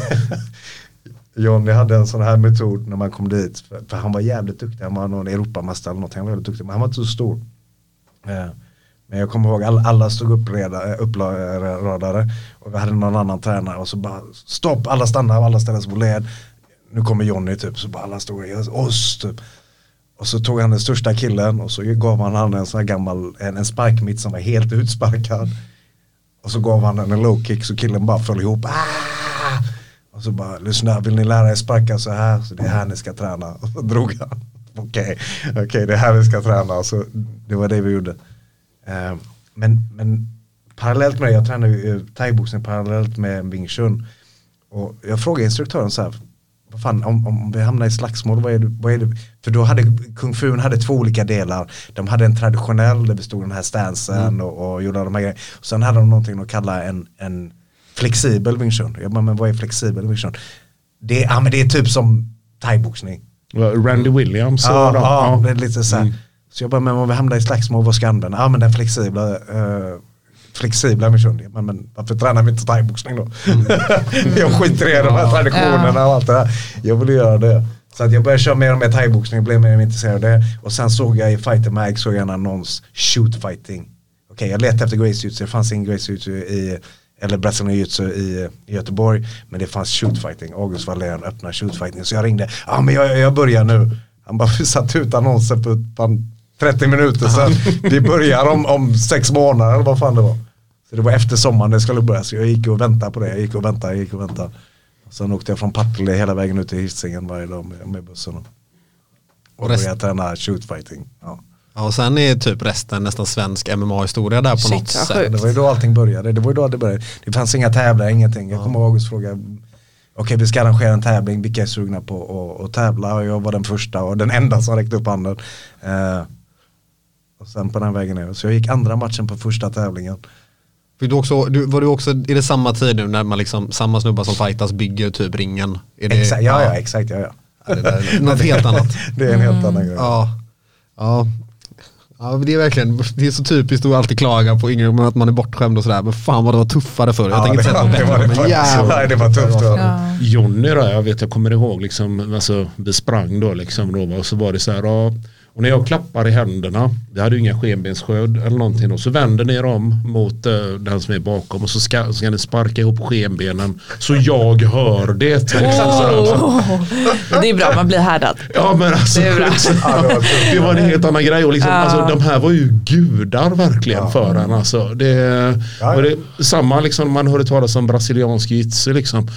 Johnny hade en sån här metod när man kom dit. För, för han var jävligt duktig. Han var någon Europamästare eller något. Han var väldigt duktig. Men han var inte så stor. Eh, men jag kommer ihåg alla, alla stod uppradade. Eh, och vi hade någon annan tränare. Och så bara stopp. Alla stannar och alla ställer sig på led. Nu kommer Johnny typ. Så bara alla stod i oss typ. Och så tog han den största killen och så gav han han en sån här gammal, en, en spike mitt som var helt utsparkad. Och så gav han den en low kick så killen bara föll ihop. Ah! Och så bara, lyssna, vill ni lära er sparka så här? Så det är här ni ska träna. Och så drog han. Okej, okej det är här vi ska träna. Så det var det vi gjorde. Eh, men, men parallellt med det, jag tränar ju eh, thaiboxning parallellt med Wing Chun. Och jag frågade instruktören så här, vad fan, om, om vi hamnar i slagsmål, vad är, det, vad är det? För då hade kung fu hade två olika delar. De hade en traditionell, det bestod den här stansen och, och gjorde de här grejerna. Och sen hade de någonting att kalla en, en flexibel Chun. Jag bara, men vad är flexibel Chun? Det, ja, men det är typ som thaiboxning. Randy Williams. Ja, och ja, ja. det är lite så här. Mm. Så jag bara, men om vi hamnar i slagsmål, vad ska jag använda? Ja, men den flexibla, uh, flexibla missionen. Men, men varför tränar vi inte thaiboxning då? <laughs> jag skiter i de här traditionerna och allt det där. Jag vill göra det. Så att jag började köra mer och mer thaiboxning, blev mer intresserad av det. Och sen såg jag i Fighter Mag, såg jag en annons, shoot fighting. Okej, jag letade efter Grace Jiu-Jitsu, det fanns ingen Grace Jiu-Jitsu i, eller Brazilian Jiu-Jitsu i, i Göteborg. Men det fanns shoot fighting, August Wallén öppnade shoot fighting. Så jag ringde, ja men jag, jag börjar nu. Han bara, vi satte ut annonsen för fan 30 minuter sedan. Vi börjar om, om sex månader eller vad fan det var. Så det var efter sommaren det skulle börja. Så jag gick och väntade på det. Jag gick och väntade, jag gick och väntade. Sen åkte jag från Partille hela vägen ut till Hisingen varje dag med, med bussen. Och, och började träna shoot fighting. Ja. Ja, och sen är typ resten nästan svensk MMA-historia där på Shit, något sätt. sjukt. Det var ju då allting började. Det var ju då det började. Det fanns inga tävlingar, ingenting. Jag kommer ihåg August fråga Okej vi ska arrangera en tävling, vilka är sugna på att, att tävla? Och jag var den första och den enda som räckte upp handen. Eh, och sen på den vägen ner. Så jag gick andra matchen på första tävlingen. Fick du också, du, var du också i det samma tid nu när man liksom, samma snubbar som fightas bygger typ ringen? Är det, Exakt, ja, ja, exakt, ja, ja. Ja, det där är något <laughs> helt annat. <laughs> Det är en helt annan grej. Ja. Ja. Ja, men det är verkligen, det är så typiskt att alltid klaga på yngre, men att man är bortskämd och sådär. Men fan vad det var tuffare förr. Jag Ja, tänker inte säga det det var det men jävlar. Nej, det var tufft. Ja. Jonny då, jag vet jag kommer ihåg liksom, alltså, vi sprang då liksom då, och så var det så här, ja, och när jag klappar i händerna, det hade ju inga skenbenssköld eller någonting då, så vänder ni er om mot eh, den som är bakom och så ska, så ska ni sparka ihop skenbenen så jag hör det. Liksom. Oh. Det är bra, man blir härdad. Ja men alltså, Det <laughs> det var en helt annan grej och liksom, Ja. alltså, de här var ju gudar verkligen för en. Alltså, det, Ja, och ja. det, samma liksom, man hörde talas om brasiliansk jitsu liksom.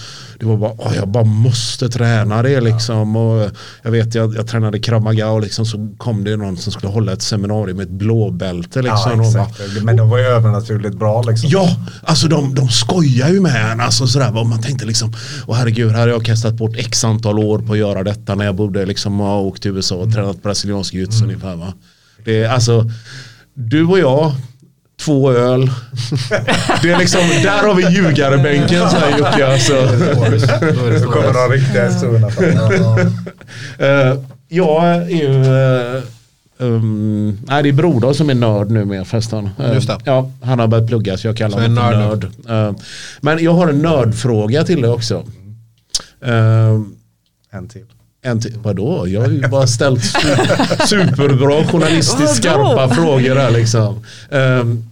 Det var bara, åh, jag bara måste träna det liksom. Och jag vet, jag, jag tränade kramaga och liksom, så kom det någon som skulle hålla ett seminarium med ett blåbälte. Liksom, Ja, och bara, exakt. Men de var ju övernaturligt bra liksom. Ja, alltså de, de skojar ju med en. Alltså sådär, och man tänkte liksom, åh herregud, här har jag kastat bort x antal år på att göra detta när jag borde liksom ha åkt till USA och tränat brasiliansk jiu Mm. ungefär va. Det alltså, du och jag, två öl. <laughs> Det är liksom, där har vi ljugarebänken så här Jocke. Alltså. Så kommer de riktiga historierna fram. Eh, jag är ju, eh, um, nej det är Brodal som är nörd nu med förresten. Eh, Just det. Ja, han har börjat plugga så jag kallar honom nörd. nörd men jag har en nördfråga till dig också. Eh, En till. en till, vadå? Jag har ju bara ställt su- superbra journalistiskt skarpa frågor här liksom. Ehm,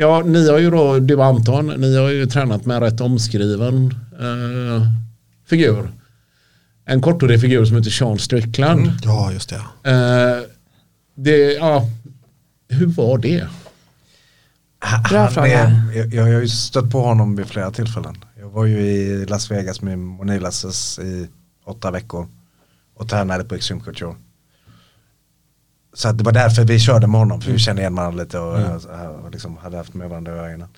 ja, ni har ju då, du och Anton, ni har ju tränat med en rätt omskriven eh, figur. En korthårig figur som heter Sean Strickland. Ja, just det. Eh, det, ja, hur var det? Bra fråga. är- jag, jag har ju stött på honom vid flera tillfällen. Jag var ju i Las Vegas med Monilasses i åtta veckor och tränade på Extreme Couture. Så det var därför vi körde med honom, för vi kände igen varandra lite och, Mm. och liksom hade haft med varandra att göra innan.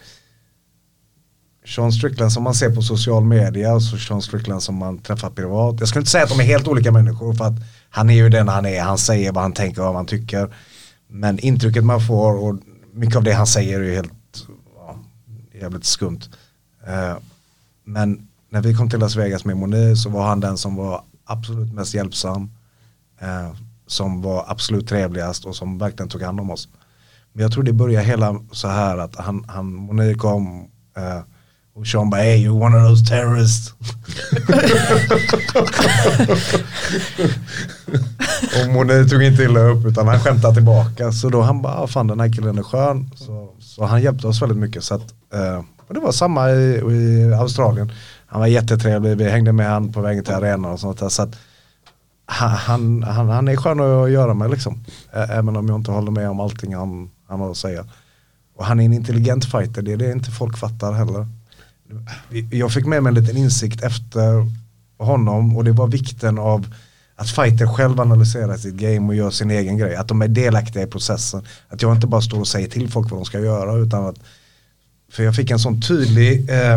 Sean Strickland som man ser på social media och så Sean Strickland som man träffar privat. Jag skulle inte säga att de är helt olika människor för att han är ju den han är, han säger vad han tänker och vad han tycker. Men intrycket man får och mycket av det han säger är ju helt ja, jävligt skumt. Eh, men när vi kom till Las Vegas med Moni så var han den som var absolut mest hjälpsam. Eh, som var absolut trevligast och som verkligen tog hand om oss. Men jag tror det började hela så här att han, han Moni kom eh, och Sean bara hey you're one of those terrorists. <laughs> och Moni tog inte illa upp utan han skämtade tillbaka. Så då han bara, ah, fan den här killen är skön. Så, så han hjälpte oss väldigt mycket. Så att, eh, och det var samma i, i Australien. Han var jättetrevlig, vi hängde med han på vägen till arenan och sånt där. Så att, han, han, han, är skön att göra med liksom. Även om jag inte håller med om allting han, han har att säga. Och han är en intelligent fighter, det är det inte folk fattar heller. jag fick med mig en liten insikt efter honom och det var vikten av att fighter själv analyserar sitt game och gör sin egen grej. Att de är delaktiga i processen. Att jag inte bara står och säger till folk vad de ska göra utan att för jag fick en sån tydlig eh,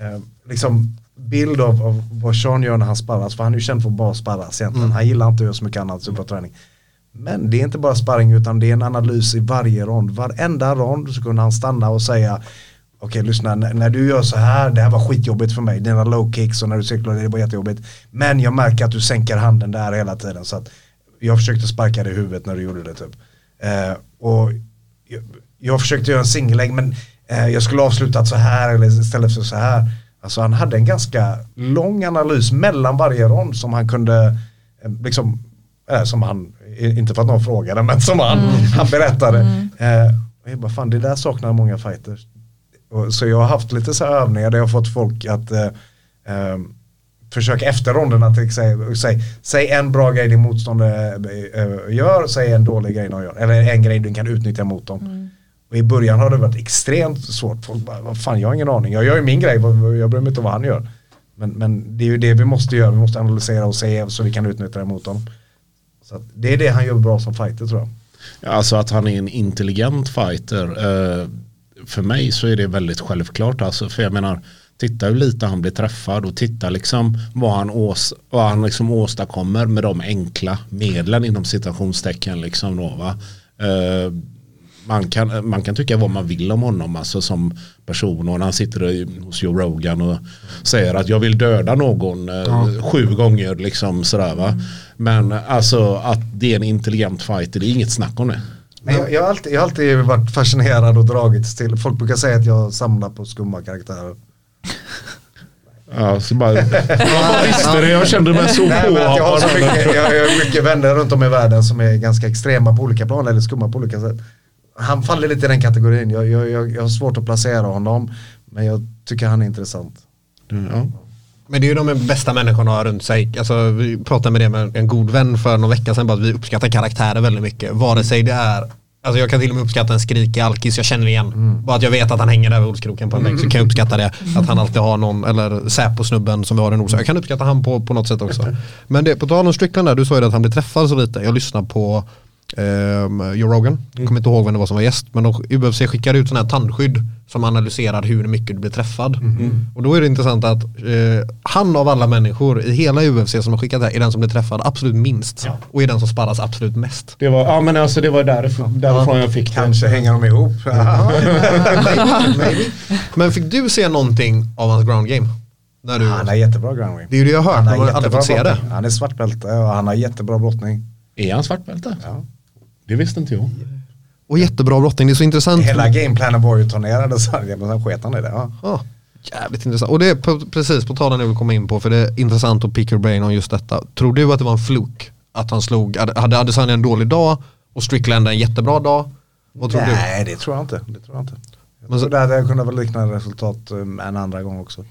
eh, liksom bild av, av vad Sean gör när han sparras. För han är ju känd för att bara sparras egentligen. Han gillar inte att göra så mycket annat superträning. Men det är inte bara sparring utan det är en analys i varje rond. Varenda rond så kunde han stanna och säga Okej lyssna, när, när du gör så här, det här var skitjobbigt för mig. Dina low kicks och när du cyklar, det var jättejobbigt. Men jag märker att du sänker handen där hela tiden. Så att jag försökte sparka dig i huvudet när du gjorde det typ. Eh, och jag, jag försökte göra en singellägg men eh, jag skulle avslutat så här eller istället för så här. Alltså han hade en ganska lång analys mellan varje rond som han kunde, eh, liksom, eh, som han, inte för att någon frågade, men som han, han berättade. Eh, och jag bara, fan det där saknar många fighters. Och, så jag har haft lite så här övningar där jag har fått folk att eh, eh, försöka efter ronderna till säg, säg, säg en bra grej din motståndare eh, gör, säg en dålig grej de gör. Eller en grej du kan utnyttja mot dem. Och i början har det varit extremt svårt. Folk bara, vad fan jag har ingen aning. Jag gör ju min grej, jag bryr mig inte om vad han gör. Men, men det är ju det vi måste göra, vi måste analysera och se så vi kan utnyttja det mot honom. Så att det är det han gör bra som fighter tror jag. Alltså att han är en intelligent fighter. Eh, för mig så är det väldigt självklart. Alltså, för jag menar, titta hur lite han blir träffad och titta liksom vad han, ås, vad han liksom åstadkommer med de enkla medlen inom citationstecken. Liksom då, va? Eh, man, kan, man kan tycka vad man vill om honom alltså som person och när han sitter hos Joe Rogan och säger att jag vill döda någon eh, sju gånger liksom sådär va. Men alltså att det är en intelligent fighter, det är inget snack om det. Men jag, jag, har alltid, jag har alltid varit fascinerad och dragits till, folk brukar säga att jag samlar på skumma karaktärer. Ja, så bara, <laughs> jag bara visste det, jag kände mig så Nej, jag, har så mycket, jag, jag har mycket vänner runt om i världen som är ganska extrema på olika plan eller skumma på olika sätt. Han faller lite i den kategorin, jag, jag, jag, jag har svårt att placera honom men jag tycker han är intressant. Ja. Men det är ju de bästa människorna runt sig. Alltså, vi pratade med det med en god vän för någon vecka sedan. Bara att vi uppskattar karaktärer väldigt mycket. Vare sig det är Alltså jag kan till och med uppskatta en skrikig alkis jag känner igen. Bara att jag vet att han hänger där vid Olskroken på en bänk så kan jag uppskatta det. Att han alltid har någon, eller Säpo-snubben som vi har i Nordsjö. Jag kan uppskatta han på, på något sätt också. Men det, på tal om Strickland där, du sa ju att han blir träffad så lite. Jag lyssnar på um, Joe Rogan. Jag kommer inte ihåg vem det var som var gäst. Men de, UFC skickar ut sådana här tandskydd som analyserar hur mycket du blir träffad. Och då är det intressant att eh, han av alla människor i hela UFC som har skickat det här är den som blir träffad absolut minst. Och är den som sparras absolut mest. Det var, ja men alltså det var därifrån, därifrån jag fick det. Kanske hänger de ihop. <laughs> <laughs> Men fick du se någonting av hans ground game? När du, han har jättebra groundwing. det är ju det jag har hört, Han men har man har aldrig jättebra fått se det. Han är svartbälte och han har jättebra brottning. Är han svartbälte? Ja. Det visste inte jag. Och jättebra brottning, det är så intressant. Hela gameplanen var ju turnerade så men sen sket han i det. Ja. Ja, jävligt intressant. Och det är på, precis på talen jag vill komma in på för det är intressant att pick your brain om just detta. Tror du att det var en fluk? Att han slog, hade Adesanya en dålig dag och Strickland en jättebra dag? Vad tror Nej, det tror jag inte. Det tror jag inte. Jag Men så- tror det hade kunnat vara liknande resultat um, en andra gång också.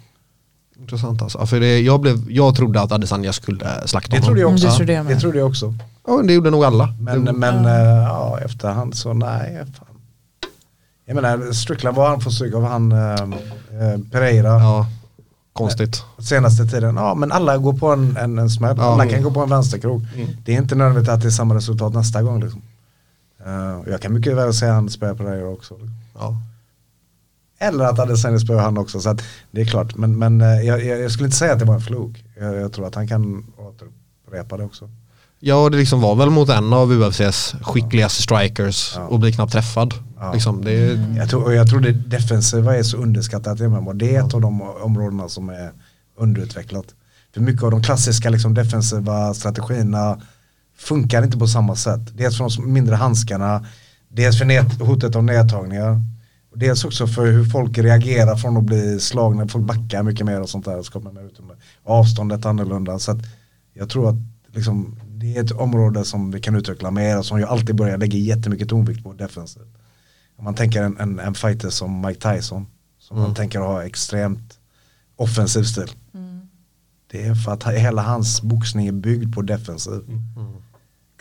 Intressant alltså. För det, jag, blev, jag trodde att Adesanya skulle slakta Det honom. trodde jag också. Mm, det trodde jag det trodde jag också. Ja, det gjorde nog alla. Men, det, men eh, ja, efterhand så nej. Fan. Jag menar, Strickland var han får stryk av han eh, eh, Pereira. ja, konstigt. Senaste tiden, ja men alla går på en, en, en smäll. Ja. Alla kan gå på en vänsterkrok. Det är inte nödvändigt att det är samma resultat nästa gång. Liksom. Eh, jag kan mycket väl säga han spöar Pereira också. Ja. Eller att Adesanya spöar han också. Så att det är klart. Men, men eh, jag, jag, jag skulle inte säga att det var en flok. Jag, jag tror att han kan återupprepa det också. Ja, det liksom var väl mot en av UFCs skickligaste strikers Ja. och blir knappt träffad. Ja. Liksom, det är, Jag tror, och jag tror det defensiva är så underskattat i MMA. Det är ett av de områdena som är underutvecklat. För mycket av de klassiska liksom, defensiva strategierna funkar inte på samma sätt. Dels för de mindre handskarna, dels för hotet av nedtagningar. Dels också för hur folk reagerar från att bli slagna, folk backar mycket mer och sånt där. Och skapar mer utrymme. Avståndet är annorlunda. Så att jag tror att liksom, det är ett område som vi kan utveckla mer och som jag alltid börjar lägga jättemycket tonvikt på defensivt. Om man tänker en, en, en fighter som Mike Tyson, som man tänker ha extremt offensiv stil. Det är för att hela hans boxning är byggd på defensiv.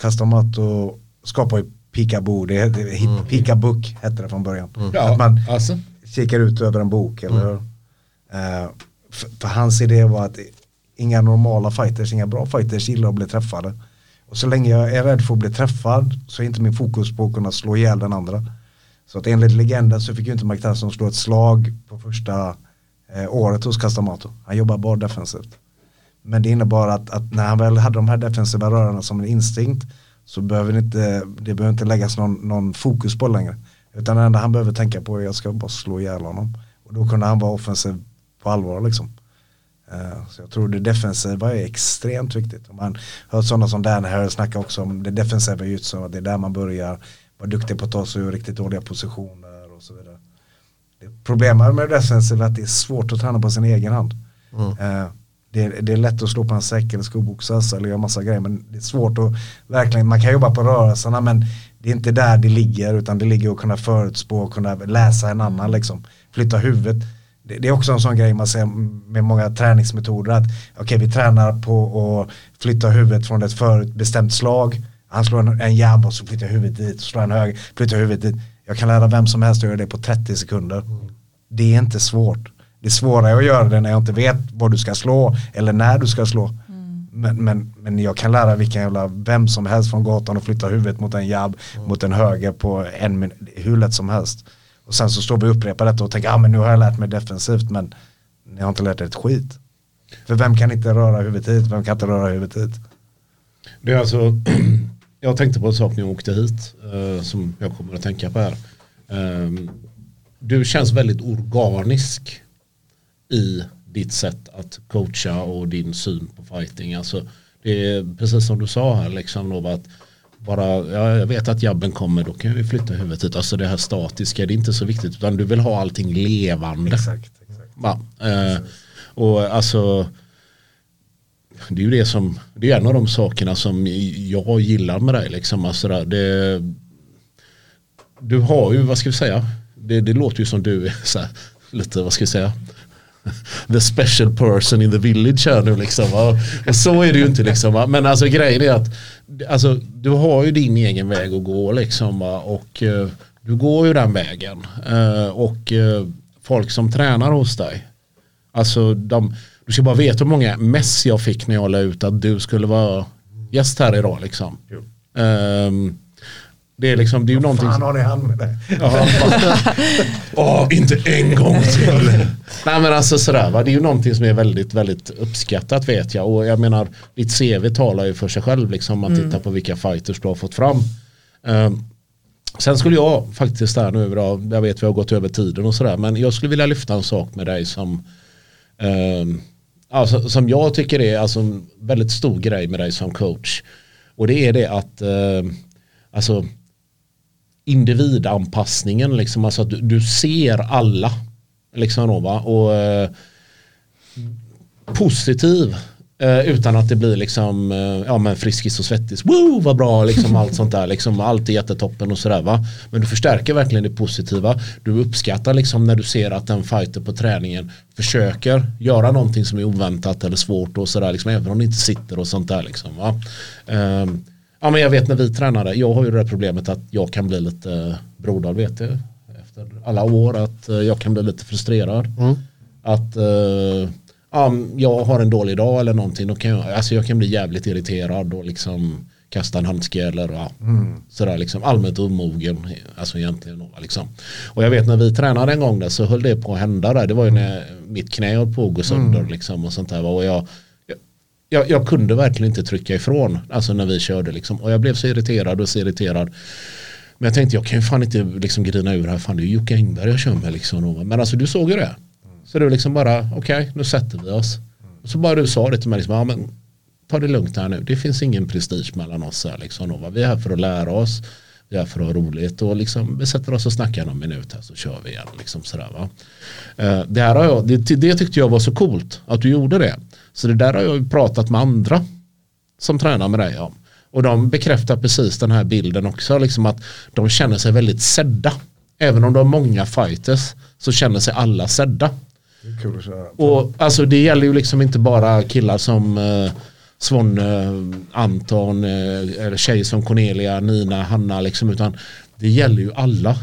Castomato skapar ju peekaboo, det heter mm. peekaboo hette det från början. Att man alltså. kikar ut över en bok eller Eh, för, för hans idé var att inga normala fighters, inga bra fighters gillar att bli träffade. Och så länge jag är rädd för att bli träffad så är inte min fokus på att kunna slå ihjäl den andra. Så att enligt legenden så fick ju inte Mike Tyson slå ett slag på första eh, året hos Castamato. Han jobbar bara defensivt. Men det innebar att, att när han väl hade de här defensiva rörarna som en instinkt så behöver det inte, det behöver inte läggas någon, någon fokus på längre. Utan det enda han behöver tänka på är att jag ska bara slå ihjäl honom. Och då kunde han vara offensiv på allvar liksom. Eh, Så jag tror det defensiva är extremt viktigt. Och Man hör sådana som Dan här snacka också om det defensiva jutsu, att det är där man börjar. Vara duktig på att ta sig ur riktigt dåliga positioner och så vidare. Problemet med det defensiva är att det är svårt att träna på sin egen hand. Eh, Det är, det är lätt att slå på en säck eller skoboxas eller göra massa grejer men det är svårt att verkligen, man kan jobba på rörelserna men det är inte där det ligger utan det ligger att kunna förutspå och kunna läsa en annan liksom. Flytta huvudet. Det, det är också en sån grej man ser med många träningsmetoder att okej vi tränar på att flytta huvudet från ett förutbestämt slag. Han slår en, en jab och så flyttar huvudet dit, slår en höger, flyttar huvudet dit. Jag kan lära vem som helst att göra det på 30 sekunder. Det är inte svårt. Det är svårare att göra det när jag inte vet vad du ska slå eller när du ska slå. Men, men, men jag kan lära vilken jävla, vem som helst från gatan att flytta huvudet mot en jabb, mot en höger på en min, hur lätt som helst. Och sen så står vi och upprepar detta och tänker, ja ah, men nu har jag lärt mig defensivt men ni har inte lärt er ett skit. För vem kan inte röra huvudet hit, vem kan inte röra huvudet hit? Det är alltså, <clears throat> jag tänkte på en sak när jag åkte hit eh, som jag kommer att tänka på här. Ehm, du känns väldigt organisk i ditt sätt att coacha och din syn på fighting. Alltså, det är precis som du sa här, liksom, då, att bara, ja, jag vet att jabben kommer, då kan vi flytta huvudet hit. Alltså det här statiska, det är inte så viktigt, utan du vill ha allting levande. Exakt, exakt. Va? Eh, och alltså det är ju det som, det är en av de sakerna som jag gillar med dig. Liksom. Alltså det, du har ju, vad ska vi säga, det, det låter ju som du är här, lite, vad ska vi säga, <laughs> the special person in the village här nu liksom. Och så är det ju inte liksom. Men alltså grejen är att alltså, du har ju din egen väg att gå liksom. Och eh, du går ju den vägen. Eh, och eh, folk som tränar hos dig. Alltså de, du ska bara veta hur många mess jag fick när jag la ut att du skulle vara gäst här idag liksom. Ehm, det är liksom, det är ju någonting. Fan har ni han med det? Ja, <laughs> Åh, inte en gång till. Nej men alltså sådär va, det är ju någonting som är väldigt, väldigt uppskattat vet jag. Och jag menar, ditt CV talar ju för sig själv liksom. Om man tittar på vilka fighters du har fått fram. Ehm, sen skulle jag faktiskt där nu, då, jag vet vi har gått över tiden och sådär. Men jag skulle vilja lyfta en sak med dig som ehm, alltså, som jag tycker är alltså, en väldigt stor grej med dig som coach. Och det är det att ehm, alltså individanpassningen, liksom, alltså att du, du ser alla. Liksom då, va? Och eh, positiv eh, utan att det blir liksom eh, ja men friskis och svettis. Woo vad bra liksom allt sånt där liksom allt är jättetoppen och sådär va. Men du förstärker verkligen det positiva. Du uppskattar liksom när du ser att en fighter på träningen försöker göra någonting som är oväntat eller svårt och sådär liksom även om det inte sitter och sånt där liksom va. Ehm, Ja men jag vet när vi tränade, jag har ju det problemet att jag kan bli lite, Brodal vet det, efter alla år att eh, jag kan bli lite frustrerad. Att eh, ja, jag har en dålig dag eller någonting, då kan jag, alltså jag kan bli jävligt irriterad och liksom kasta en handske eller ja, sådär liksom allmänt omogen, alltså egentligen. Liksom. Och jag vet när vi tränade en gång där så höll det på att hända där, det var ju när mitt knä höll på att gå sönder liksom och sånt där. Och jag, jag, jag kunde verkligen inte trycka ifrån alltså när vi körde liksom. och jag blev så irriterad och så irriterad. Men jag tänkte jag kan ju fan inte liksom grina ur här. Fan det är ju Jocke Engberg jag kör med liksom. men alltså du såg ju det. Så du liksom bara okej nu sätter vi oss. Och så bara du sa det till mig liksom, ja, men, ta det lugnt här nu. Det finns ingen prestige mellan oss här liksom, vi är här för att lära oss här för att ha roligt och liksom, vi sätter oss och snackar någon minut här så kör vi igen. Liksom sådär, va? Eh, det, här har jag, det, det tyckte jag var så coolt att du gjorde det. Så det där har jag pratat med andra som tränar med dig om. Och de bekräftar precis den här bilden också. Liksom att de känner sig väldigt sedda. Även om de har många fighters så känner sig alla sedda. Det. Och alltså det gäller ju liksom inte bara killar som eh, Svonne, eh, Anton, eh, eller tjejer som Cornelia, Nina, Hanna liksom, utan det gäller ju alla.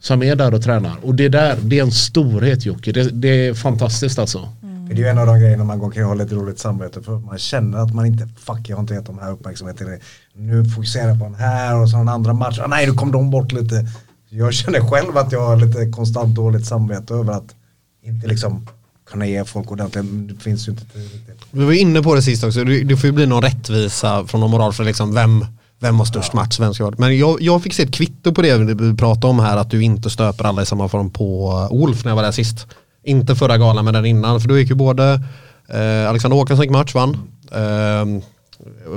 som är där och tränar. Och det där, det är en storhet Jocke. Det, det är fantastiskt alltså. Mm. Det är ju en av de grejerna man går ha och har lite roligt samvete för man känner att man inte, fuck jag har inte gett de här uppmärksamheten. Nu fokuserar jag på den här och så den andra matchen, ah, nej nu kom de bort lite. Jag känner själv att jag har lite konstant dåligt samvete över att inte liksom kunna ge folk ordentligt, det finns ju inte riktigt. Vi var inne på det sist också, det får ju bli någon rättvisa från någon moral för liksom vem, vem har störst match, vem ska det. Men jag, jag fick se ett kvitto på det vi pratade om här, att du inte stöper alla i samma form på Wolf när jag var där sist. Inte förra galan men den innan, för då gick ju både eh, Alexander Håkansson gick match, vann. Eh,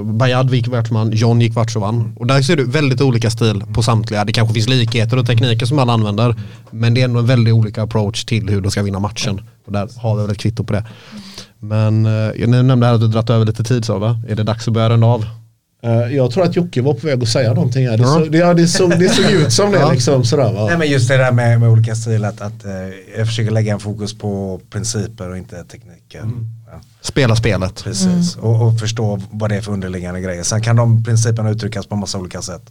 Bayad gick världsman, John gick match och vann. Och där ser du väldigt olika stil på samtliga. Det kanske finns likheter och tekniker som alla använder. Men det är ändå en väldigt olika approach till hur de ska vinna matchen. Och där har vi väl ett kvitto på det. Men eh, ni nämnde här att du dratt över lite tid så va? Är det dags att börja runda av? Eh, Jag tror att Jocke var på väg att säga någonting här. Det, Ja. så, det, det, såg, det såg ut som det <laughs> Ja. liksom sådär va. Nej men just det där med, med olika stilar, att, att eh, jag försöker lägga en fokus på principer och inte tekniker. Ja. Spela spelet. Precis, och, och förstå vad det är för underliggande grejer. Sen kan de principerna uttryckas på massa olika sätt.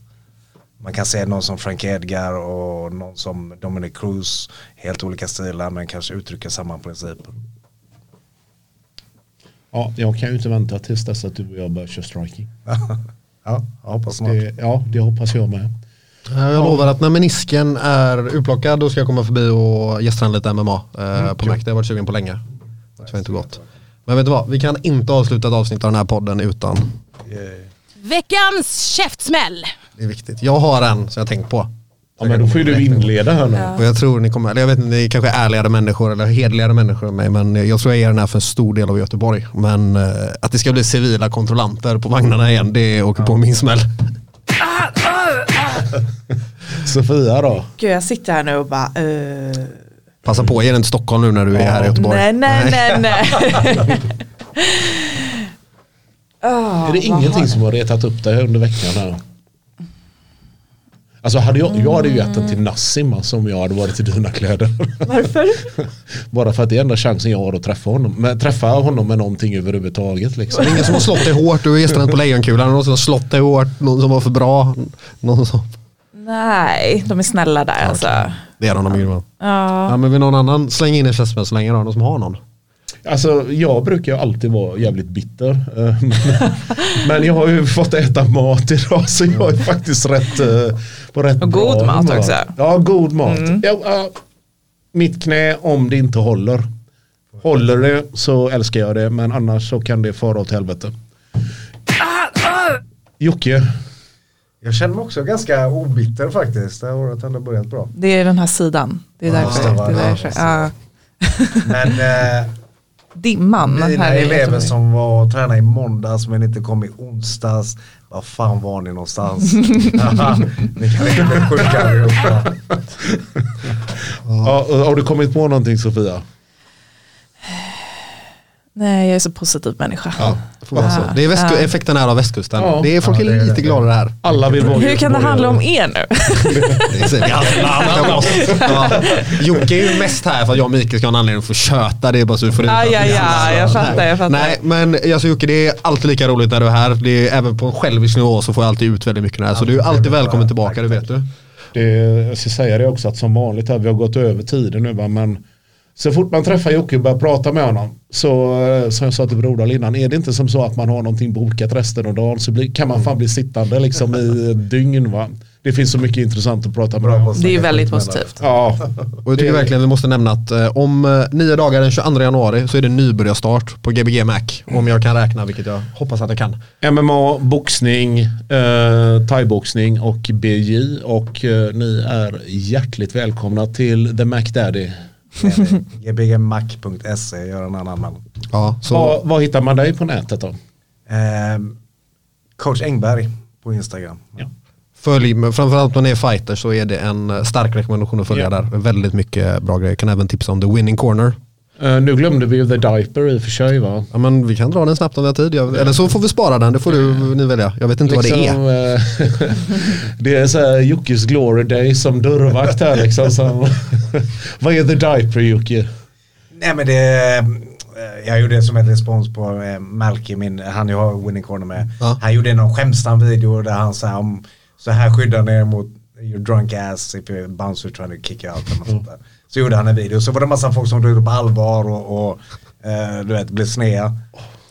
Man kan se någon som Frank Edgar och någon som Dominic Cruz, helt olika stilar men kanske uttrycker samma principer. Ja, jag kan ju inte vänta tills dess att du och jag börjar köra striking. <laughs> ja, jag hoppas snart. Det, ja, det hoppas jag med. Jag lovar att när menisken är utplockad då ska jag komma förbi och gästträna lite MMA eh, på Mac. Det har jag varit sugen på länge. Det har inte gått. Men vet du vad, vi kan inte avsluta ett avsnitt av den här podden utan Veckans käftsmäll. det är viktigt. Jag har en som jag tänkt på. Ja, men då får ju du inleda här nu. Och jag tror ni kommer, eller jag vet inte, ni kanske är ärligare människor eller hederligare människor än mig men jag tror jag ger den här för en stor del av Göteborg. Men eh, att det ska bli civila kontrollanter på vagnarna igen, det åker på min smäll. <laughs> Sofia då? Gud jag sitter här nu och bara eh, Passa på, ge den till Stockholm nu när du är här i Göteborg. Nej nej nej nej. Åh, <laughs> <laughs> är det ingenting har- som har retat upp dig under veckan här? Alltså hade jag, jag hade ju gett den till Nassim alltså, om jag hade varit i dina kläder. Varför? <laughs> Bara för att det är enda chansen jag har att träffa honom. Men, träffa honom med någonting överhuvudtaget. Liksom. Ingen som har slått dig hårt, du är gästerna på Lejonkulan, någon som har slått dig hårt, någon som var för bra. Någon som... Nej, de är snälla där alltså. Det är de, de är grymma. Ja. Ja, men vill någon annan slänga in en käftsmäll så länge då, någon som har någon? Alltså jag brukar ju alltid vara jävligt bitter. eh, <laughs> men- jag har ju fått äta mat idag så jag är faktiskt rätt eh, på rätt Och god bra mat humör. också. Ja, god mat. Mm. Ja, ja, mitt knä om det inte håller. Håller det så älskar jag det men annars så kan det fara åt helvete. Jocke, Jag känner mig också ganska obitter faktiskt. Det här året har börjat bra. Det är den här sidan. Det är därför. det var det är det. därför. Ja. Men eh, Dimman. mina här elever som var och tränade i måndags men inte kom i onsdags. Var fan var ni någonstans? <laughs> Ni kan inte sjuka allihopa. ja, har du kommit på någonting Sofia? Nej, jag är så positiv människa. Ja, det så. Det är västku- effekten här av västkusten. Ja. det är, folk Ja, det är lite det. gladare här. Alla vill vara Hur kan det handla om er nu? <laughs> Det det namn om oss. Ja. Jocke är ju mest här för att jag och Mikael ska ha en anledning att få köta. Det är bara så vi får ut Ja, ja, ja, jag fattar, jag fattar. Nej, men alltså Jocke det är alltid lika roligt när du är här. Det är, även på en självisk nivå så får jag alltid ut väldigt mycket här. Så du är alltid välkommen tillbaka, det vet du. Det, jag ska säga det också att som vanligt här, vi har gått över tiden nu va, men så fort man träffar Jocke och börjar prata med honom så eh, som jag sa till Brodal innan, är det inte som så att man har någonting bokat resten av dagen så blir, kan man fan bli sittande liksom i <laughs> dygn va. Det finns så mycket intressant att prata med att Det är väldigt positivt. Ja, Och jag tycker verkligen vi måste nämna att eh, om eh, nio dagar den 22 januari så är det nybörjarstart på Gbg Mac. Om jag kan räkna, vilket jag hoppas att jag kan. MMA, boxning, eh, thaiboxning och BJ och eh, ni är hjärtligt välkomna till The Mac Daddy. gbgmac.se gör en annan man. Ja, så Var, var hittar man dig på nätet då? Ehm, Coach Engberg på Instagram. följ, men framförallt om man är fighter så är det en eh, stark rekommendation att följa Ja. där. Väldigt mycket bra grejer. Kan även tipsa om The Winning Corner. Eh, nu glömde vi ju The Diaper i och för sig va? Ja, men vi kan dra den snabbt om vi har tid. Jag, eller så får vi spara den, det får du ni välja. Jag vet inte vad det är. Liksom, eh, <laughs> det är så här Jockes glory day som dörrvakt här liksom. Som, <laughs> vad är The Diaper Jocke? Nej men det, eh, jag gjorde det som ett respons på Malky, min, han jag har winning corner med. Ja. Han gjorde någon skämsam video där han sa om så här skyddar ni er mot your drunk ass if your bouncer trying to kick you out. eller något sånt där. Så gjorde han en video. Så var det massa folk som tog det på allvar och, och eh, du vet, blev snea.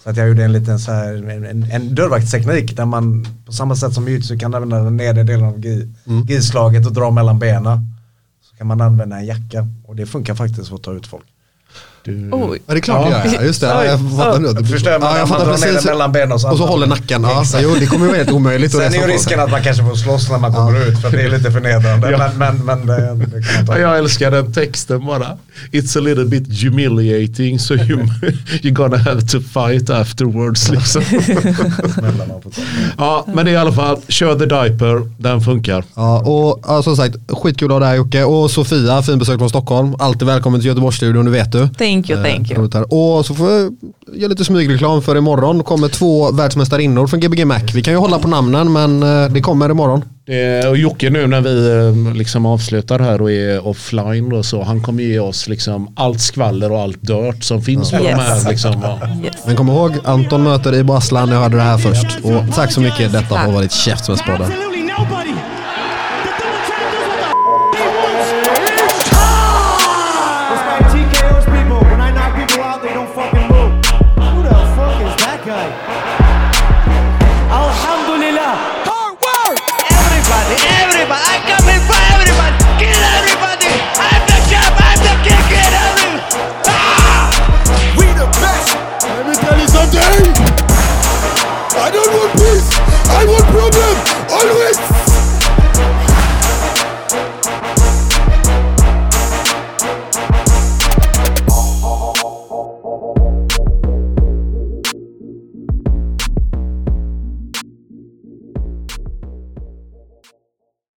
Så att jag gjorde en liten så här, en, en, en dörrvaktsteknik där man på samma sätt som jujutsu kan använda den nedre delen av gi, gislaget och dra mellan benen. Så kan man använda en jacka och det funkar faktiskt för att ta ut folk. Du, Oj. Ja det är klart Ja. det gör. Just det, Oj. jag fattar nu. Förstår man Ja, jag man fattar ner precis. mellan benen och så Och så håller man- nacken. Ja, jo, det kommer ju vara helt omöjligt. Sen är ju risken att man kanske får slåss när man kommer ut för det är lite förnedrande. Men, men, men det, det kan man ta. Ja, jag älskar den texten bara. It's a little bit humiliating so <laughs> you, you're gonna have to fight afterwards. Liksom. <laughs> Man. Ja, men det är i alla fall, kör the diaper, den funkar. Ja, och ja, som sagt, skitkul att ha dig Jocke. Och Sofia, finbesök från Stockholm. Alltid välkommen till Göteborgsstudion, det vet du. Thank you, thank Eh, you. roligt här. Och så får jag göra lite smygreklam för imorgon kommer två världsmästarinnor från Gbg Mac. Vi kan ju hålla på namnen men eh, det kommer imorgon. Och Jocke nu när vi eh, liksom avslutar här och är offline och så, han kommer ge oss liksom allt skvaller och allt dirt som finns på de Yes. här. Liksom, ja. Yes. Men kom ihåg, Anton möter Ibo Aslan, jag hörde det här först. Och tack så mycket, detta har varit Käftsmällspodden. I will promise.